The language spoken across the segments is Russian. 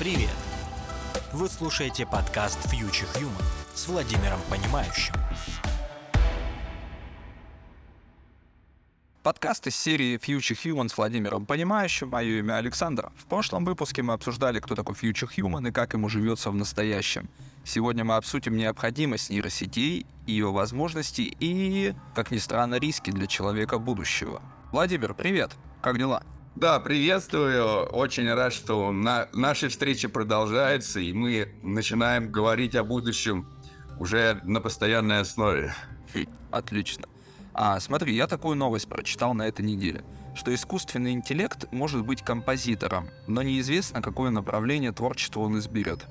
Привет! Вы слушаете подкаст Future Human с Владимиром Понимающим. Подкаст из серии Future Human с Владимиром Понимающим. Мое имя Александр. В прошлом выпуске мы обсуждали, кто такой Future Human и как ему живется в настоящем. Сегодня мы обсудим необходимость нейросетей, ее возможности и, как ни странно, риски для человека будущего. Владимир, привет! Как дела? Да, приветствую. Очень рад, что на, наши встречи продолжаются, и мы начинаем говорить о будущем уже на постоянной основе. Отлично. А, смотри, я такую новость прочитал на этой неделе, что искусственный интеллект может быть композитором, но неизвестно, какое направление творчества он изберет.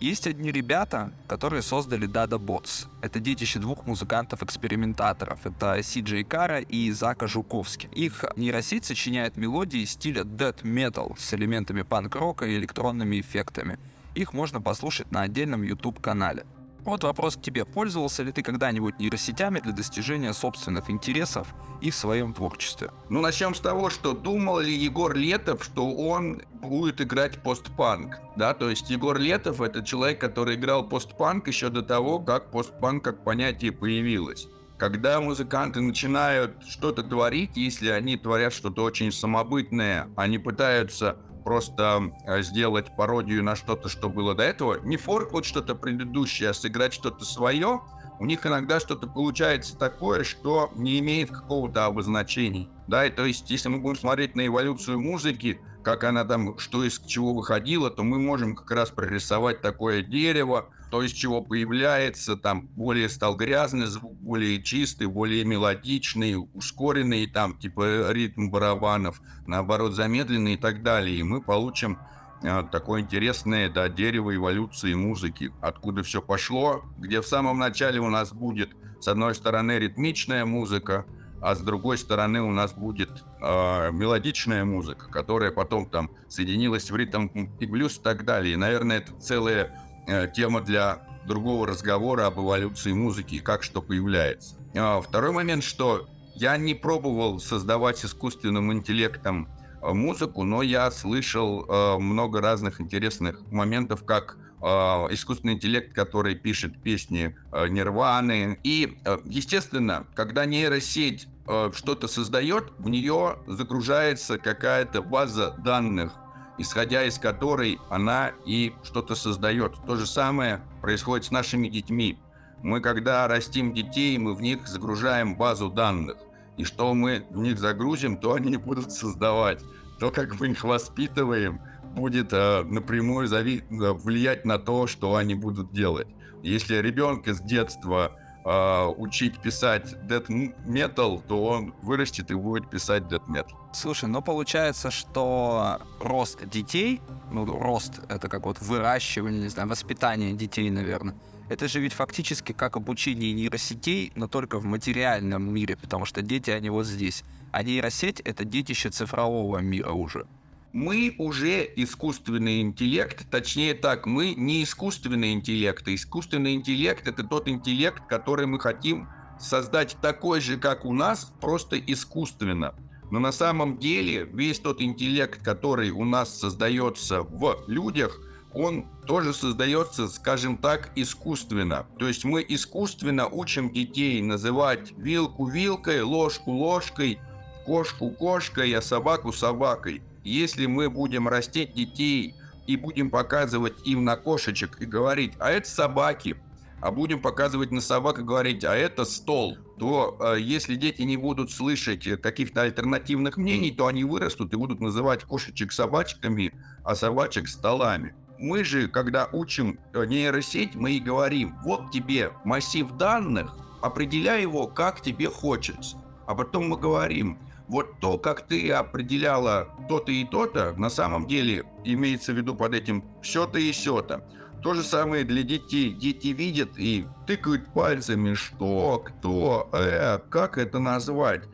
Есть одни ребята, которые создали Dada Bots. Это детище двух музыкантов-экспериментаторов. Это Си Джей Кара и Зака Жуковски. Их нейросеть сочиняет мелодии стиля death metal с элементами панк-рока и электронными эффектами. Их можно послушать на отдельном YouTube-канале. Вот вопрос к тебе. Пользовался ли ты когда-нибудь нейросетями для достижения собственных интересов и в своем творчестве? Ну, начнем с того, что думал ли Егор Летов, что он будет играть постпанк, да, то есть Егор Летов — это человек, который играл постпанк еще до того, как постпанк как понятие появилось. Когда музыканты начинают что-то творить, если они творят что-то очень самобытное, они пытаются просто э, сделать пародию на что-то, что было до этого, не форкнуть что-то предыдущее, а сыграть что-то свое, у них иногда что-то получается такое, что не имеет какого-то обозначения. Да, и то есть, если мы будем смотреть на эволюцию музыки, как она там, что из чего выходила, то мы можем как раз прорисовать такое дерево, то из чего появляется, там более стал грязный звук, более чистый, более мелодичный, ускоренный, там типа ритм барабанов, наоборот замедленный и так далее. И мы получим э, такое интересное да, дерево эволюции музыки, откуда все пошло, где в самом начале у нас будет, с одной стороны, ритмичная музыка, а с другой стороны у нас будет э, мелодичная музыка, которая потом там соединилась в ритм и блюз и так далее. И, наверное, это целая э, тема для другого разговора об эволюции музыки как что появляется. А, второй момент, что я не пробовал создавать искусственным интеллектом э, музыку, но я слышал э, много разных интересных моментов, как э, искусственный интеллект, который пишет песни э, Нирваны. И, э, естественно, когда нейросеть э, что-то создает, в нее загружается какая-то база данных, исходя из которой она и что-то создает. То же самое происходит с нашими детьми. Мы, когда растим детей, мы в них загружаем базу данных. И что мы в них загрузим, то они будут создавать. То, как мы их воспитываем, будет э, напрямую зави- влиять на то, что они будут делать. Если ребенка с детства э, учить писать death metal, то он вырастет и будет писать death metal. Слушай, ну получается, что рост детей, ну рост это как вот выращивание, не знаю, воспитание детей, наверное, это же ведь фактически как обучение нейросетей, но только в материальном мире, потому что дети, они вот здесь. А нейросеть — это детище цифрового мира уже. Мы уже искусственный интеллект, точнее так, мы не искусственный интеллект. Искусственный интеллект — это тот интеллект, который мы хотим создать такой же, как у нас, просто искусственно. Но на самом деле весь тот интеллект, который у нас создается в людях, он тоже создается, скажем так, искусственно. То есть мы искусственно учим детей называть вилку вилкой, ложку ложкой, кошку кошкой, а собаку собакой. Если мы будем растить детей и будем показывать им на кошечек и говорить, а это собаки, а будем показывать на собак и говорить, а это стол, то э, если дети не будут слышать каких-то альтернативных мнений, то они вырастут и будут называть кошечек собачками, а собачек столами. Мы же, когда учим э, нейросеть, мы и говорим, вот тебе массив данных, определяй его, как тебе хочется. А потом мы говорим, вот то, как ты определяла то-то и то-то, на самом деле имеется в виду под этим все-то и все-то. То же самое для детей. Дети видят и тыкают пальцами, что, кто, э, как это назвать.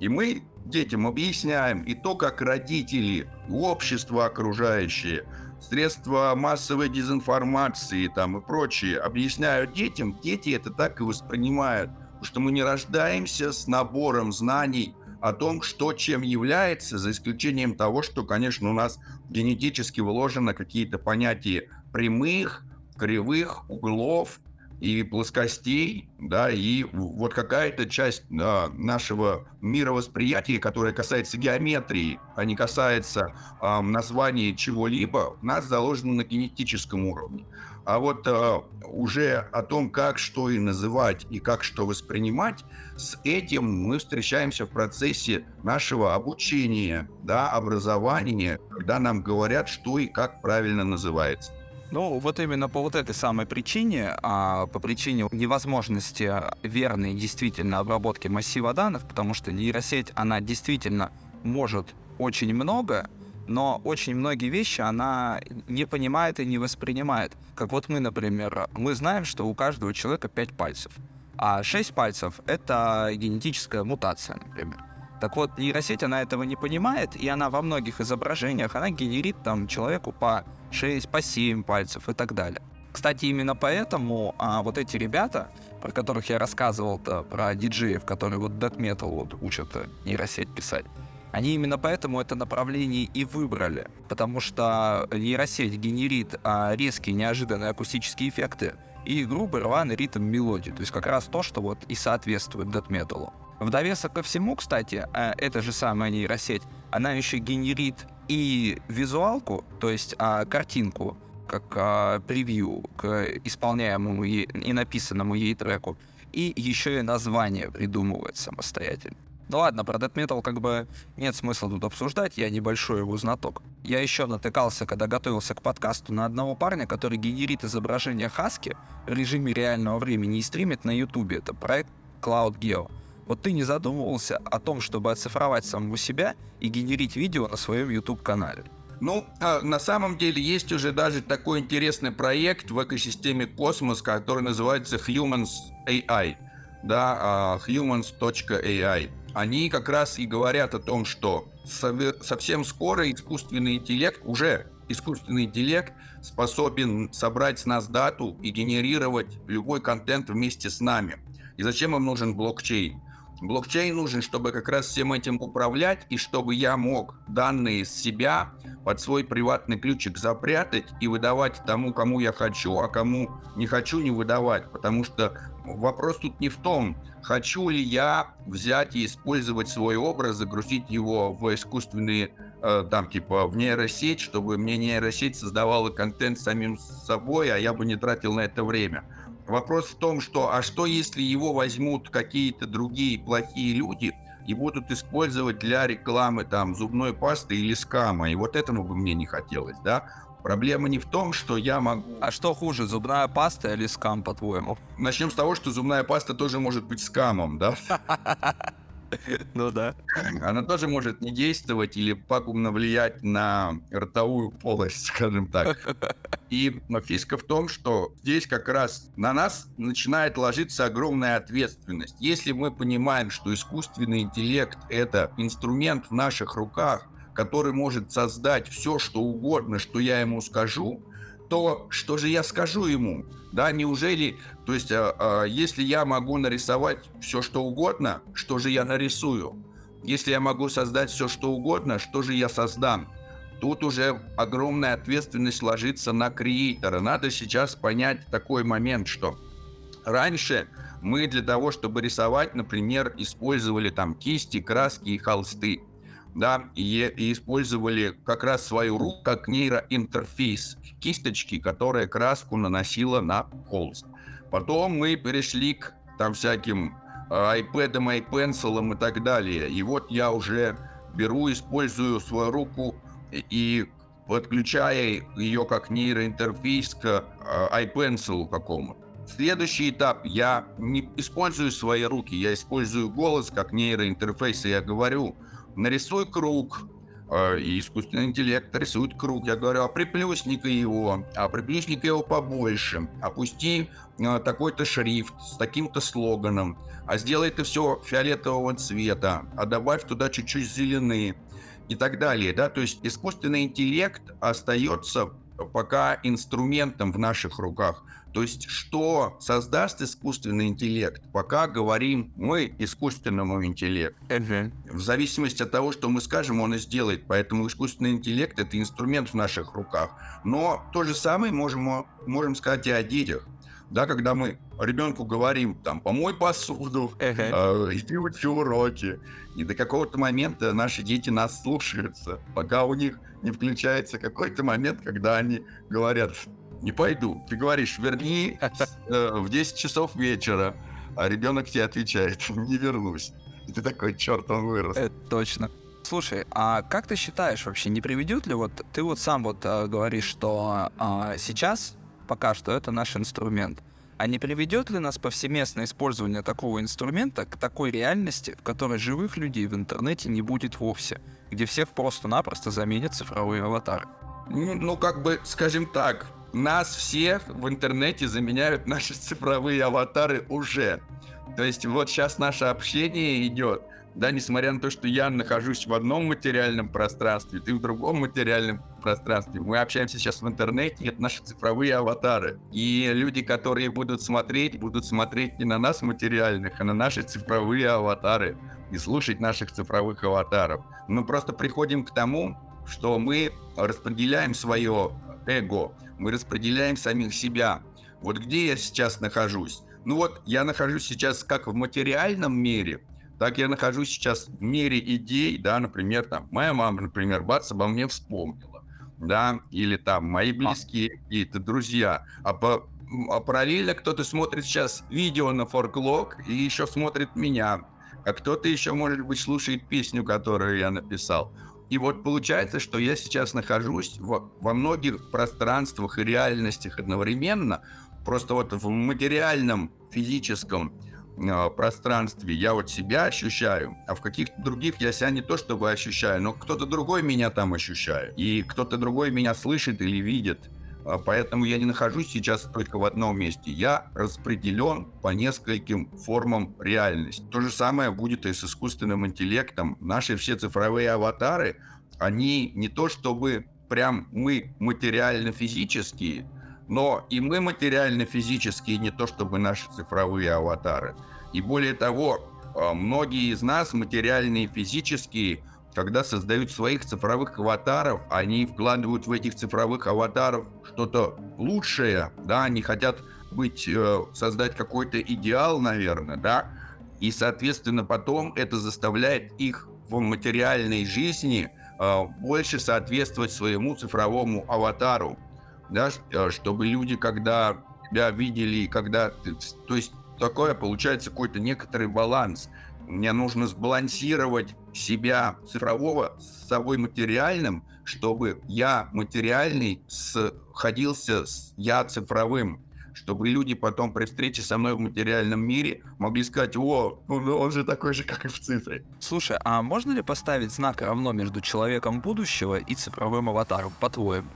И мы детям объясняем и то, как родители, общество окружающее, средства массовой дезинформации там и прочие объясняют детям, дети это так и воспринимают. Потому что мы не рождаемся с набором знаний о том, что чем является, за исключением того, что, конечно, у нас генетически вложено какие-то понятия прямых, кривых, углов и плоскостей, да, и вот какая-то часть да, нашего мировосприятия, которая касается геометрии, а не касается э, названия чего-либо, у нас заложено на генетическом уровне. А вот э, уже о том, как что и называть, и как что воспринимать, с этим мы встречаемся в процессе нашего обучения, да, образования, когда нам говорят, что и как правильно называется. Ну, вот именно по вот этой самой причине, а по причине невозможности верной действительно обработки массива данных, потому что нейросеть, она действительно может очень много, но очень многие вещи она не понимает и не воспринимает. Как вот мы, например, мы знаем, что у каждого человека 5 пальцев, а 6 пальцев — это генетическая мутация, например. Так вот, нейросеть, она этого не понимает, и она во многих изображениях, она генерит там человеку по 6, по 7 пальцев и так далее. Кстати, именно поэтому а, вот эти ребята, про которых я рассказывал, про диджеев, которые вот death metal вот учат нейросеть писать, они именно поэтому это направление и выбрали, потому что нейросеть генерит а, резкие неожиданные акустические эффекты и грубый рваный ритм мелодии, то есть как раз то, что вот и соответствует дэт-металу. В довесок ко всему, кстати, а, эта же самая нейросеть, она еще генерит и визуалку, то есть а, картинку, как а, превью к исполняемому ей, и написанному ей треку, и еще и название придумывает самостоятельно. Ну ладно, про Death Metal как бы нет смысла тут обсуждать, я небольшой его знаток. Я еще натыкался, когда готовился к подкасту, на одного парня, который генерит изображение Хаски в режиме реального времени и стримит на Ютубе. Это проект Cloud Geo. Вот ты не задумывался о том, чтобы оцифровать самого себя и генерить видео на своем YouTube-канале? Ну, а на самом деле есть уже даже такой интересный проект в экосистеме Космос, который называется Humans AI, да, а, humans.ai они как раз и говорят о том, что совсем скоро искусственный интеллект, уже искусственный интеллект способен собрать с нас дату и генерировать любой контент вместе с нами. И зачем им нужен блокчейн? Блокчейн нужен, чтобы как раз всем этим управлять и чтобы я мог данные с себя под свой приватный ключик запрятать и выдавать тому, кому я хочу, а кому не хочу не выдавать. Потому что вопрос тут не в том, хочу ли я взять и использовать свой образ, загрузить его в искусственные э, там типа в нейросеть, чтобы мне нейросеть создавала контент самим собой, а я бы не тратил на это время. Вопрос в том, что а что если его возьмут какие-то другие плохие люди и будут использовать для рекламы там зубной пасты или скама, и вот этому бы мне не хотелось, да? Проблема не в том, что я могу... А что хуже, зубная паста или скам, по-твоему? Начнем с того, что зубная паста тоже может быть скамом, да? Ну да. Она тоже может не действовать или пагубно влиять на ротовую полость, скажем так. И фишка в том, что здесь как раз на нас начинает ложиться огромная ответственность. Если мы понимаем, что искусственный интеллект — это инструмент в наших руках, который может создать все, что угодно, что я ему скажу, то что же я скажу ему? Да, неужели, то есть, а, а, если я могу нарисовать все, что угодно, что же я нарисую? Если я могу создать все, что угодно, что же я создам? Тут уже огромная ответственность ложится на креатора. Надо сейчас понять такой момент, что раньше мы для того, чтобы рисовать, например, использовали там кисти, краски и холсты да, и, и использовали как раз свою руку как нейроинтерфейс кисточки, которая краску наносила на холст. Потом мы перешли к там всяким э, iPad, iPencil и так далее. И вот я уже беру, использую свою руку и подключая ее как нейроинтерфейс к э, iPencil какому-то. Следующий этап. Я не использую свои руки, я использую голос как нейроинтерфейс, и я говорю – нарисуй круг, э, и искусственный интеллект рисует круг. Я говорю, а приплюсника его, а приплюсника его побольше, опусти э, такой-то шрифт с таким-то слоганом, а сделай это все фиолетового цвета, а добавь туда чуть-чуть зеленые и так далее, да, то есть искусственный интеллект остается пока инструментом в наших руках. То есть, что создаст искусственный интеллект, пока говорим мы искусственному интеллекту. В зависимости от того, что мы скажем, он и сделает. Поэтому искусственный интеллект — это инструмент в наших руках. Но то же самое можем, можем сказать и о детях. Да, когда мы ребенку говорим, там, помой посуду, э, иди учи уроки. И до какого-то момента наши дети нас слушаются, пока у них не включается какой-то момент, когда они говорят, не пойду. Ты говоришь, верни э, в 10 часов вечера, а ребенок тебе отвечает, не вернусь. И ты такой, черт, он вырос. Это точно. Слушай, а как ты считаешь вообще, не приведет ли вот, ты вот сам вот э, говоришь, что э, сейчас пока что это наш инструмент, а не приведет ли нас повсеместное использование такого инструмента к такой реальности, в которой живых людей в интернете не будет вовсе, где всех просто-напросто заменят цифровые аватары? Ну, ну, как бы, скажем так, нас всех в интернете заменяют наши цифровые аватары уже. То есть вот сейчас наше общение идет, да, несмотря на то, что я нахожусь в одном материальном пространстве, ты в другом материальном пространстве. Мы общаемся сейчас в интернете, это наши цифровые аватары. И люди, которые будут смотреть, будут смотреть не на нас материальных, а на наши цифровые аватары и слушать наших цифровых аватаров. Мы просто приходим к тому, что мы распределяем свое эго, мы распределяем самих себя. Вот где я сейчас нахожусь? Ну вот, я нахожусь сейчас как в материальном мире, так я нахожусь сейчас в мире идей, да, например, там, моя мама, например, бац, обо мне вспомнила, да, или там мои близкие какие-то друзья, а по а параллельно кто-то смотрит сейчас видео на форклог и еще смотрит меня, а кто-то еще, может быть, слушает песню, которую я написал. И вот получается, что я сейчас нахожусь в, во многих пространствах и реальностях одновременно, просто вот в материальном, физическом э, пространстве я вот себя ощущаю, а в каких-то других я себя не то чтобы ощущаю, но кто-то другой меня там ощущает, и кто-то другой меня слышит или видит. А поэтому я не нахожусь сейчас только в одном месте. Я распределен по нескольким формам реальности. То же самое будет и с искусственным интеллектом. Наши все цифровые аватары, они не то чтобы прям мы материально-физические, но и мы материально-физические, не то чтобы наши цифровые аватары. И более того, а, многие из нас материальные и физические – когда создают своих цифровых аватаров, они вкладывают в этих цифровых аватаров что-то лучшее, да, они хотят быть, э, создать какой-то идеал, наверное, да, и, соответственно, потом это заставляет их в материальной жизни э, больше соответствовать своему цифровому аватару, да, э, чтобы люди, когда тебя видели, когда, то есть такое получается какой-то некоторый баланс. Мне нужно сбалансировать себя цифрового с собой материальным, чтобы я материальный сходился с я цифровым, чтобы люди потом при встрече со мной в материальном мире могли сказать, о, он, же такой же, как и в цифре. Слушай, а можно ли поставить знак равно между человеком будущего и цифровым аватаром, по-твоему?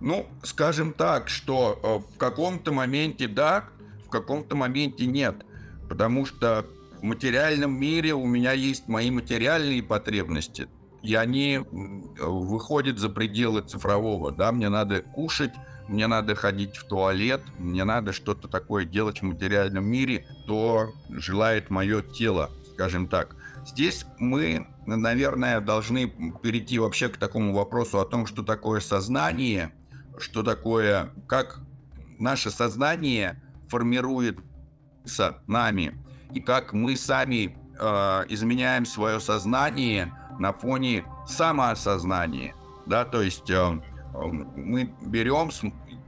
Ну, скажем так, что э, в каком-то моменте да, в каком-то моменте нет. Потому что в материальном мире у меня есть мои материальные потребности, и они выходят за пределы цифрового. Да, мне надо кушать, мне надо ходить в туалет, мне надо что-то такое делать в материальном мире, то желает мое тело, скажем так. Здесь мы, наверное, должны перейти вообще к такому вопросу о том, что такое сознание, что такое, как наше сознание формируется нами, и как мы сами э, изменяем свое сознание на фоне самоосознания. Да, то есть э, мы берем,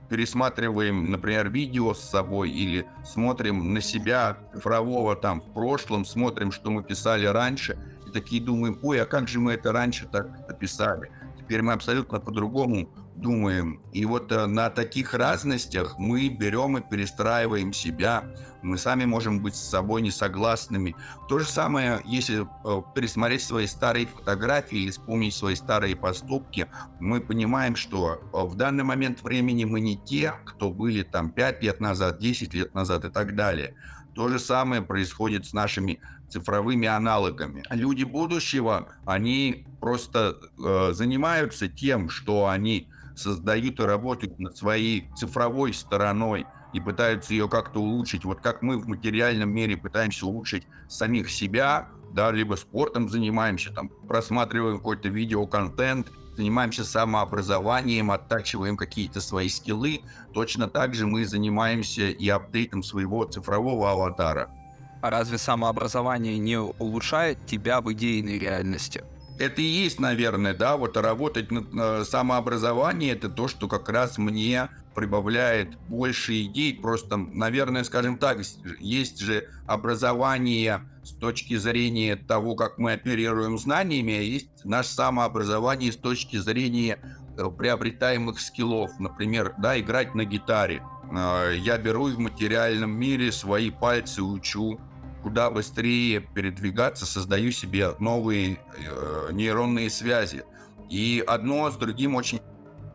пересматриваем, например, видео с собой или смотрим на себя цифрового там в прошлом, смотрим, что мы писали раньше, и такие думаем, ой, а как же мы это раньше так написали? Теперь мы абсолютно по-другому думаем. И вот э, на таких разностях мы берем и перестраиваем себя. Мы сами можем быть с собой несогласными. То же самое, если э, пересмотреть свои старые фотографии или вспомнить свои старые поступки, мы понимаем, что э, в данный момент времени мы не те, кто были там 5 лет назад, 10 лет назад и так далее. То же самое происходит с нашими цифровыми аналогами. Люди будущего, они просто э, занимаются тем, что они создают и работают над своей цифровой стороной и пытаются ее как-то улучшить. Вот как мы в материальном мире пытаемся улучшить самих себя, да, либо спортом занимаемся, там, просматриваем какой-то видеоконтент, занимаемся самообразованием, оттачиваем какие-то свои скиллы, точно так же мы занимаемся и апдейтом своего цифрового аватара. А разве самообразование не улучшает тебя в идейной реальности? Это и есть, наверное, да, вот работать над э, самообразованием, это то, что как раз мне прибавляет больше идей. Просто, наверное, скажем так, есть же образование с точки зрения того, как мы оперируем знаниями, а есть наше самообразование с точки зрения э, приобретаемых скиллов. Например, да, играть на гитаре. Э, я беру в материальном мире свои пальцы, учу куда быстрее передвигаться, создаю себе новые э, нейронные связи. И одно с другим очень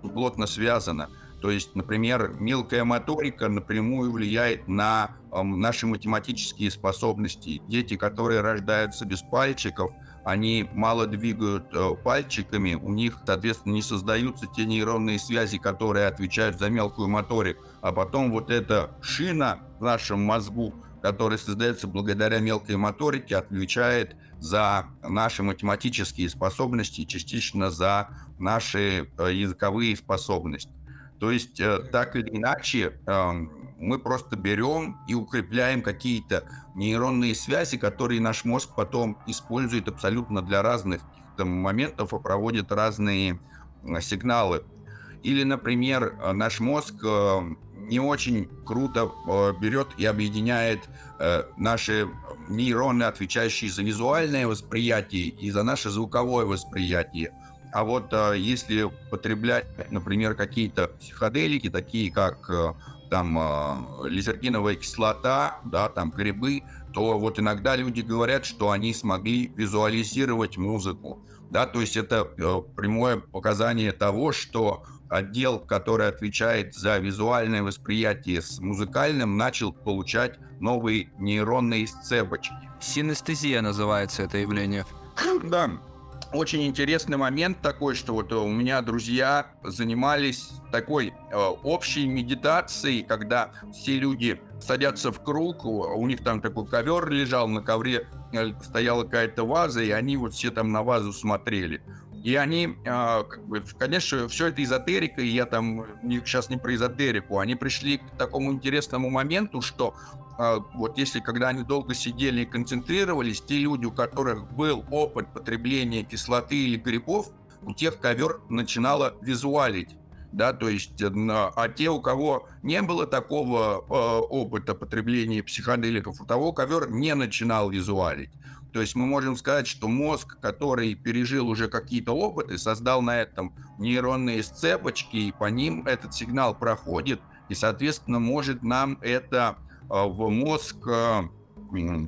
плотно связано. То есть, например, мелкая моторика напрямую влияет на э, наши математические способности. Дети, которые рождаются без пальчиков, они мало двигают э, пальчиками, у них, соответственно, не создаются те нейронные связи, которые отвечают за мелкую моторику. А потом вот эта шина в нашем мозгу, которая создается благодаря мелкой моторике, отвечает за наши математические способности, частично за наши э, языковые способности. То есть, э, так или иначе, эм, мы просто берем и укрепляем какие-то нейронные связи, которые наш мозг потом использует абсолютно для разных моментов и проводит разные э, сигналы. Или, например, наш мозг не очень круто берет и объединяет наши нейроны, отвечающие за визуальное восприятие и за наше звуковое восприятие. А вот а, если потреблять, например, какие-то психоделики, такие как там лизергиновая кислота, да, там грибы, то вот иногда люди говорят, что они смогли визуализировать музыку, да, то есть это прямое показание того, что отдел, который отвечает за визуальное восприятие с музыкальным, начал получать новые нейронные цепочки. Синестезия называется это явление. Да, очень интересный момент такой, что вот у меня друзья занимались такой э, общей медитацией, когда все люди садятся в круг, у них там такой ковер лежал, на ковре э, стояла какая-то ваза, и они вот все там на вазу смотрели. И они, э, бы, конечно, все это эзотерика, и я там сейчас не про эзотерику, они пришли к такому интересному моменту, что а, вот если когда они долго сидели и концентрировались, те люди, у которых был опыт потребления кислоты или грибов, у тех ковер начинало визуалить. Да, то есть, э, а те, у кого не было такого э, опыта потребления психоделиков, у того ковер не начинал визуалить. То есть мы можем сказать, что мозг, который пережил уже какие-то опыты, создал на этом нейронные сцепочки, и по ним этот сигнал проходит, и, соответственно, может нам это а, в мозг, а,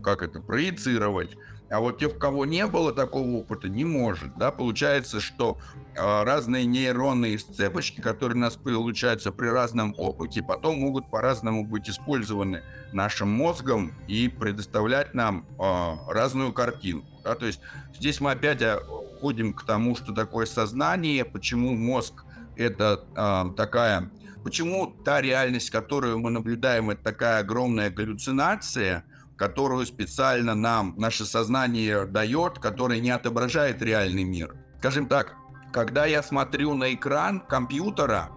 как это, проецировать. А вот те, у кого не было такого опыта, не может. Да? Получается, что а, разные нейронные цепочки, которые у нас получаются при разном опыте, потом могут по-разному быть использованы нашим мозгом и предоставлять нам разную картину. Да? То есть здесь мы опять ходим к тому, что такое сознание, почему мозг это такая Почему та реальность, которую мы наблюдаем, это такая огромная галлюцинация, которую специально нам наше сознание дает, которая не отображает реальный мир? Скажем так, когда я смотрю на экран компьютера,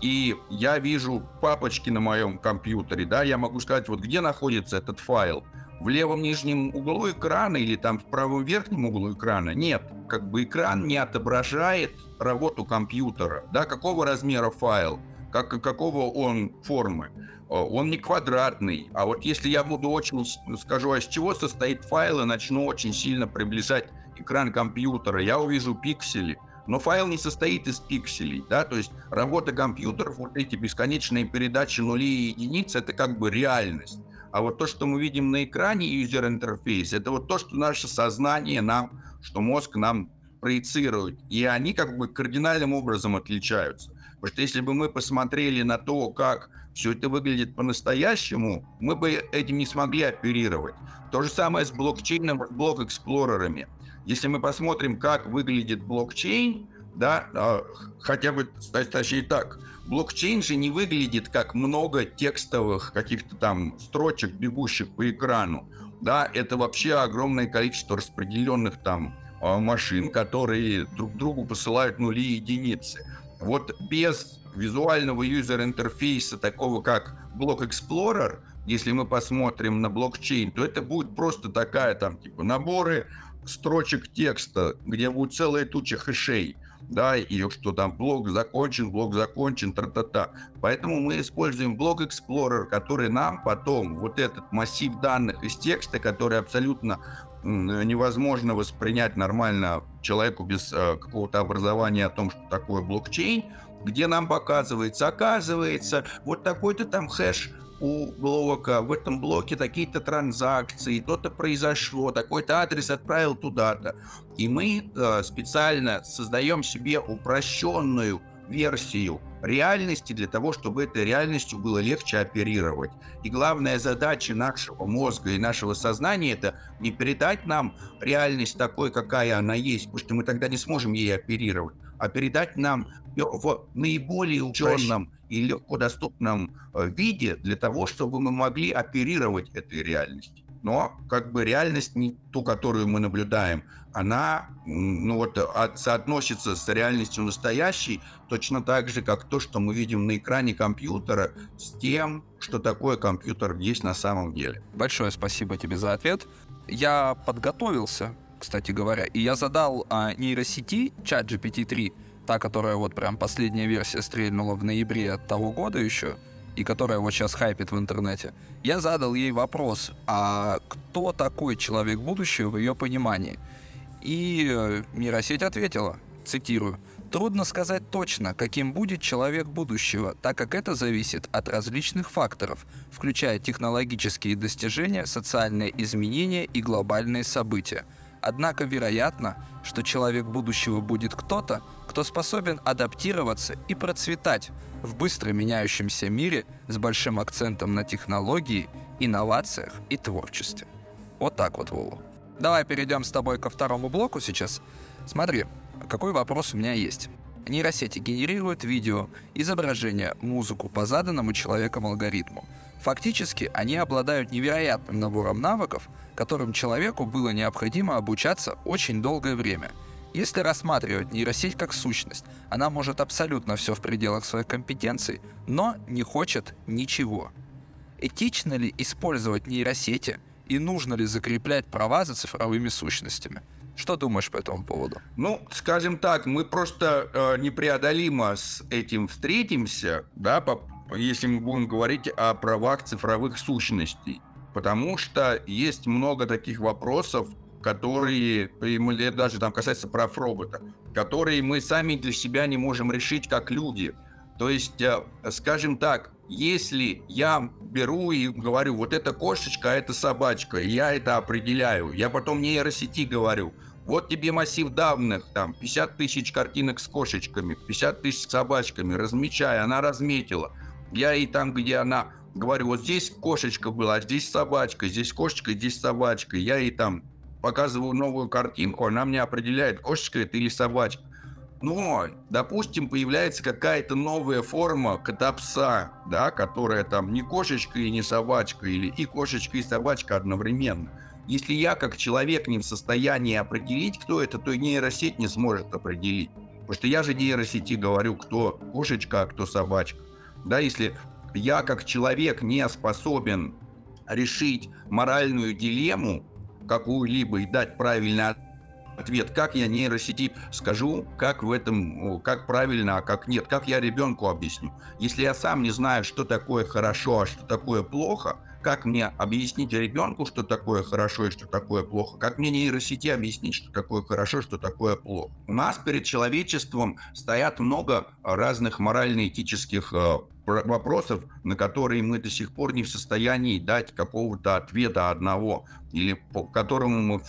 и я вижу папочки на моем компьютере, да, я могу сказать, вот где находится этот файл. В левом нижнем углу экрана или там в правом верхнем углу экрана? Нет, как бы экран не отображает работу компьютера, да, какого размера файл как, какого он формы. Он не квадратный. А вот если я буду очень, скажу, а из чего состоит файл, и начну очень сильно приближать экран компьютера, я увижу пиксели. Но файл не состоит из пикселей, да, то есть работа компьютеров, вот эти бесконечные передачи нулей и единиц, это как бы реальность. А вот то, что мы видим на экране user interface, это вот то, что наше сознание нам, что мозг нам проецирует. И они как бы кардинальным образом отличаются. Потому что если бы мы посмотрели на то, как все это выглядит по-настоящему, мы бы этим не смогли оперировать. То же самое с блокчейном, блок-эксплорерами. Если мы посмотрим, как выглядит блокчейн, да, а, хотя бы, точнее так, блокчейн же не выглядит как много текстовых каких-то там строчек, бегущих по экрану, да, это вообще огромное количество распределенных там а, машин, которые друг другу посылают нули и единицы. Вот без визуального юзер-интерфейса, такого как Block Explorer, если мы посмотрим на блокчейн, то это будет просто такая там, типа, наборы строчек текста, где будет целая туча хэшей, да, и что там блок закончен, блок закончен, тра-та-та. Поэтому мы используем блок Explorer, который нам потом вот этот массив данных из текста, который абсолютно невозможно воспринять нормально человеку без э, какого-то образования о том, что такое блокчейн, где нам показывается, оказывается, вот такой-то там хэш у блока, в этом блоке такие-то транзакции, то-то произошло, такой-то адрес отправил туда-то. И мы э, специально создаем себе упрощенную версию реальности для того, чтобы этой реальностью было легче оперировать. И главная задача нашего мозга и нашего сознания это не передать нам реальность такой, какая она есть, потому что мы тогда не сможем ей оперировать, а передать нам в наиболее ученом и легко доступном э, виде для того, чтобы мы могли оперировать этой реальностью. Но как бы реальность не ту, которую мы наблюдаем, она ну вот, от, соотносится с реальностью настоящей точно так же, как то, что мы видим на экране компьютера, с тем, что такое компьютер есть на самом деле. Большое спасибо тебе за ответ. Я подготовился, кстати говоря, и я задал а, нейросети чат GPT-3 та, которая вот прям последняя версия стрельнула в ноябре того года еще, и которая вот сейчас хайпит в интернете, я задал ей вопрос, а кто такой человек будущего в ее понимании? И э, нейросеть ответила, цитирую, Трудно сказать точно, каким будет человек будущего, так как это зависит от различных факторов, включая технологические достижения, социальные изменения и глобальные события – Однако вероятно, что человек будущего будет кто-то, кто способен адаптироваться и процветать в быстро меняющемся мире с большим акцентом на технологии, инновациях и творчестве. Вот так вот, Вова. Давай перейдем с тобой ко второму блоку сейчас. Смотри, какой вопрос у меня есть. Нейросети генерируют видео, изображение, музыку по заданному человеком алгоритму – Фактически, они обладают невероятным набором навыков, которым человеку было необходимо обучаться очень долгое время. Если рассматривать нейросеть как сущность, она может абсолютно все в пределах своих компетенций, но не хочет ничего. Этично ли использовать нейросети и нужно ли закреплять права за цифровыми сущностями? Что думаешь по этому поводу? Ну, скажем так, мы просто э, непреодолимо с этим встретимся, да, по если мы будем говорить о правах цифровых сущностей. Потому что есть много таких вопросов, которые, или даже там касается прав робота, которые мы сами для себя не можем решить как люди. То есть, э, скажем так, если я беру и говорю, вот это кошечка, а это собачка, и я это определяю, я потом нейросети говорю, вот тебе массив данных, там 50 тысяч картинок с кошечками, 50 тысяч с собачками, размечая, она разметила – я и там, где она говорю, вот здесь кошечка была, а здесь собачка, здесь кошечка, здесь собачка. Я ей там показываю новую картинку, она мне определяет, кошечка это или собачка. Но, допустим, появляется какая-то новая форма кота-пса, да, которая там не кошечка и не собачка, или и кошечка, и собачка одновременно. Если я, как человек, не в состоянии определить, кто это, то и нейросеть не сможет определить. Потому что я же нейросети говорю, кто кошечка, а кто собачка. Да, если я как человек не способен решить моральную дилемму какую-либо и дать правильный ответ, как я нейросети скажу, как в этом, как правильно, а как нет, как я ребенку объясню. Если я сам не знаю, что такое хорошо, а что такое плохо, как мне объяснить ребенку, что такое хорошо и что такое плохо? Как мне нейросети объяснить, что такое хорошо, что такое плохо? У нас перед человечеством стоят много разных морально-этических э, вопросов, на которые мы до сих пор не в состоянии дать какого-то ответа одного, или по которому мы э,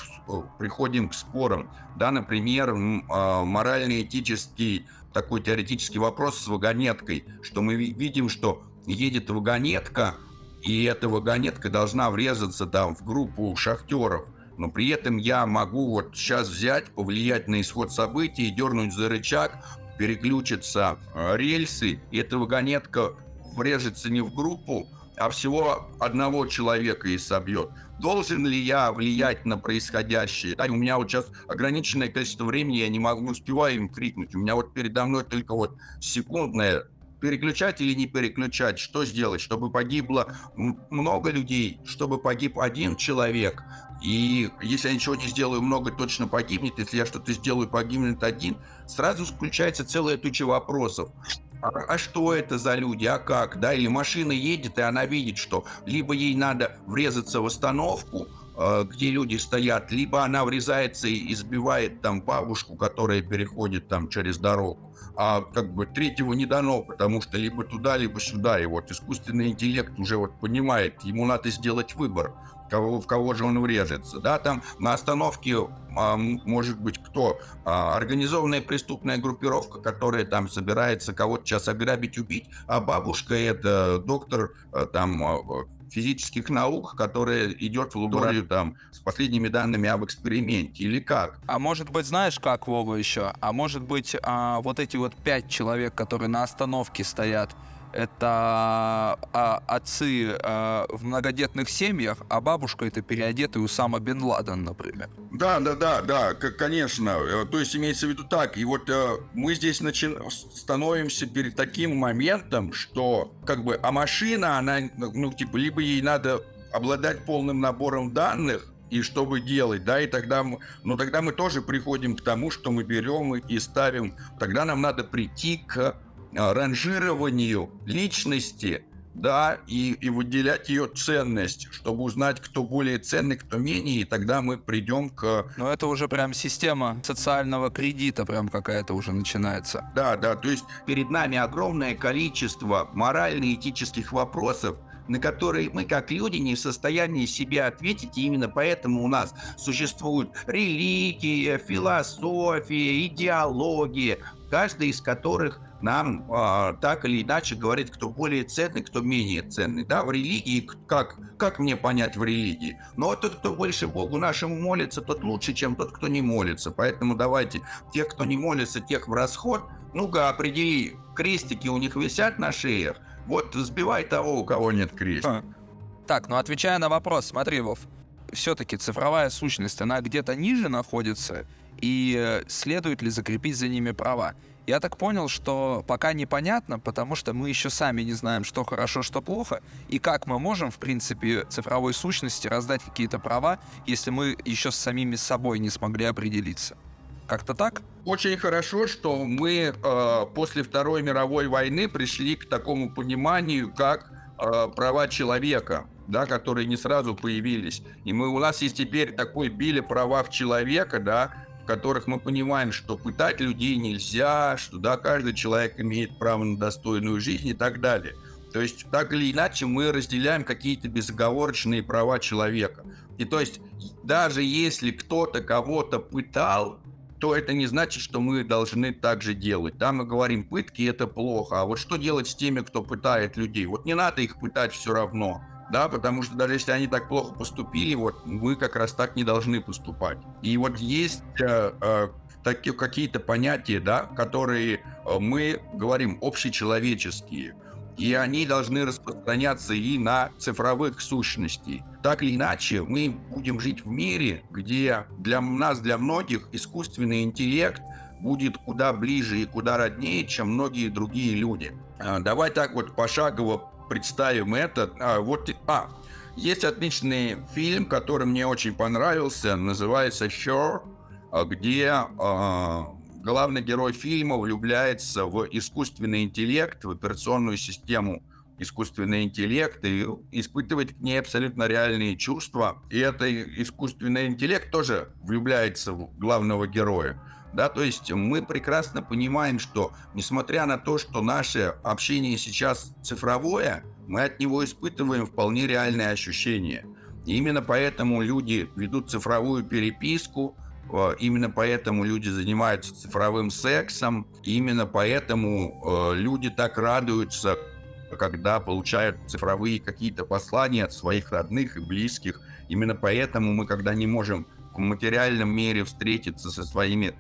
приходим к спорам. Да, например, э, морально-этический такой теоретический вопрос с вагонеткой, что мы видим, что едет вагонетка, и эта вагонетка должна врезаться там в группу шахтеров. но при этом я могу вот сейчас взять, повлиять на исход событий, дернуть за рычаг, переключиться э, рельсы, и эта вагонетка врежется не в группу, а всего одного человека и собьет. Должен ли я влиять на происходящее? Да, у меня вот сейчас ограниченное количество времени, я не могу, не успеваю им крикнуть. У меня вот передо мной только вот секундное переключать или не переключать, что сделать, чтобы погибло много людей, чтобы погиб один человек, и если я ничего не сделаю, много точно погибнет, если я что-то сделаю, погибнет один, сразу включается целая туча вопросов. А, а что это за люди, а как, да, или машина едет, и она видит, что либо ей надо врезаться в остановку, э, где люди стоят, либо она врезается и избивает там бабушку, которая переходит там через дорогу. А как бы третьего не дано, потому что либо туда, либо сюда. И вот искусственный интеллект уже вот понимает, ему надо сделать выбор, кого, в кого же он врежется. Да, там на остановке а, может быть кто? А, организованная преступная группировка, которая там собирается кого-то сейчас ограбить, убить, а бабушка это доктор а, там а, физических наук, которая идет в лабораторию там с последними данными об эксперименте или как? А может быть, знаешь как, Вова, еще? А может быть, а, вот эти вот пять человек, которые на остановке стоят, это а, отцы а, в многодетных семьях, а бабушка это переодетый Усама Бен Ладен, например. Да, да, да, да, конечно. Э, то есть имеется в виду так. И вот э, мы здесь начи... становимся перед таким моментом, что как бы, а машина, она, ну, типа, либо ей надо обладать полным набором данных, и что бы делать, да, и тогда мы, ну тогда мы тоже приходим к тому, что мы берем и ставим, тогда нам надо прийти к ранжированию личности, да, и, и выделять ее ценность, чтобы узнать, кто более ценный, кто менее, и тогда мы придем к... Но это уже прям система социального кредита прям какая-то уже начинается. Да, да, то есть перед нами огромное количество морально-этических вопросов, на которые мы как люди не в состоянии себе ответить, и именно поэтому у нас существуют религия, философия, идеология, каждая из которых нам э, так или иначе говорит, кто более ценный, кто менее ценный. Да, в религии, как, как мне понять в религии? Но тот, кто больше Богу нашему молится, тот лучше, чем тот, кто не молится. Поэтому давайте тех, кто не молится, тех в расход. Ну-ка, определи, крестики у них висят на шеях. Вот сбивай того, у кого нет креста. Так, ну отвечая на вопрос, смотри, Вов, все-таки цифровая сущность, она где-то ниже находится, и э, следует ли закрепить за ними права? Я так понял, что пока непонятно, потому что мы еще сами не знаем, что хорошо, что плохо, и как мы можем, в принципе, цифровой сущности раздать какие-то права, если мы еще с самими собой не смогли определиться. Как-то так? Очень хорошо, что мы э, после Второй мировой войны пришли к такому пониманию, как э, права человека, да, которые не сразу появились. И мы у нас есть теперь такой били права в человека, да, в которых мы понимаем, что пытать людей нельзя, что да, каждый человек имеет право на достойную жизнь и так далее. То есть, так или иначе, мы разделяем какие-то безоговорочные права человека. И то есть, даже если кто-то кого-то пытал, то это не значит, что мы должны так же делать. Да, мы говорим, пытки это плохо, а вот что делать с теми, кто пытает людей? Вот не надо их пытать все равно да, потому что даже если они так плохо поступили, вот мы как раз так не должны поступать. И вот есть э, э, такие какие-то понятия, да, которые э, мы говорим общечеловеческие, и они должны распространяться и на цифровых сущностей. Так или иначе, мы будем жить в мире, где для нас, для многих, искусственный интеллект будет куда ближе и куда роднее, чем многие другие люди. Э, давай так вот пошагово представим это. А, вот, а, есть отличный фильм, который мне очень понравился, называется «Sure», где а, главный герой фильма влюбляется в искусственный интеллект, в операционную систему искусственный интеллект и испытывает к ней абсолютно реальные чувства. И это искусственный интеллект тоже влюбляется в главного героя. Да, то есть мы прекрасно понимаем, что несмотря на то, что наше общение сейчас цифровое, мы от него испытываем вполне реальные ощущения. И именно поэтому люди ведут цифровую переписку, э, именно поэтому люди занимаются цифровым сексом, именно поэтому э, люди так радуются когда получают цифровые какие-то послания от своих родных и близких. Именно поэтому мы, когда не можем в материальном мире встретиться со своими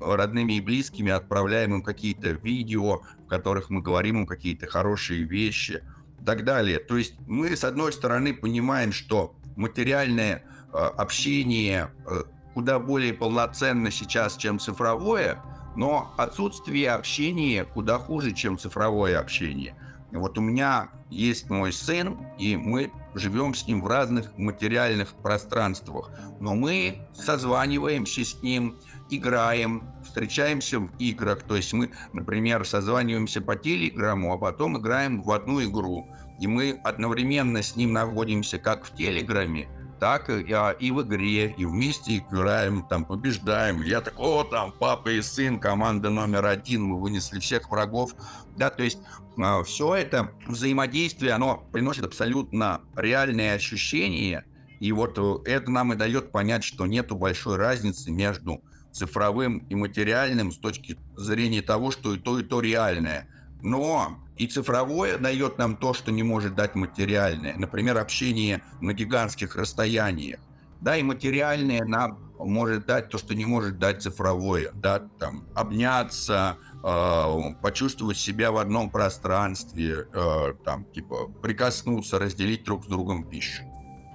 родными и близкими, отправляем им какие-то видео, в которых мы говорим им какие-то хорошие вещи и так далее. То есть мы, с одной стороны, понимаем, что материальное э, общение э, куда более полноценно сейчас, чем цифровое, но отсутствие общения куда хуже, чем цифровое общение. Вот у меня есть мой сын, и мы живем с ним в разных материальных пространствах. Но мы созваниваемся с ним, играем, встречаемся в играх. То есть мы, например, созваниваемся по телеграмму, а потом играем в одну игру. И мы одновременно с ним находимся как в телеграме, так и, а, и в игре, и вместе играем, там, побеждаем. Я так, о, там, папа и сын, команда номер один, мы вынесли всех врагов. Да, то есть а, все это взаимодействие, оно приносит абсолютно реальные ощущения, и вот э, это нам и дает понять, что нету большой разницы между цифровым и материальным с точки зрения того, что и то, и то реальное. Но и цифровое дает нам то, что не может дать материальное. Например, общение на гигантских расстояниях. Да, и материальное нам может дать то, что не может дать цифровое. Да, там, обняться, э, почувствовать себя в одном пространстве, э, там, типа, прикоснуться, разделить друг с другом пищу.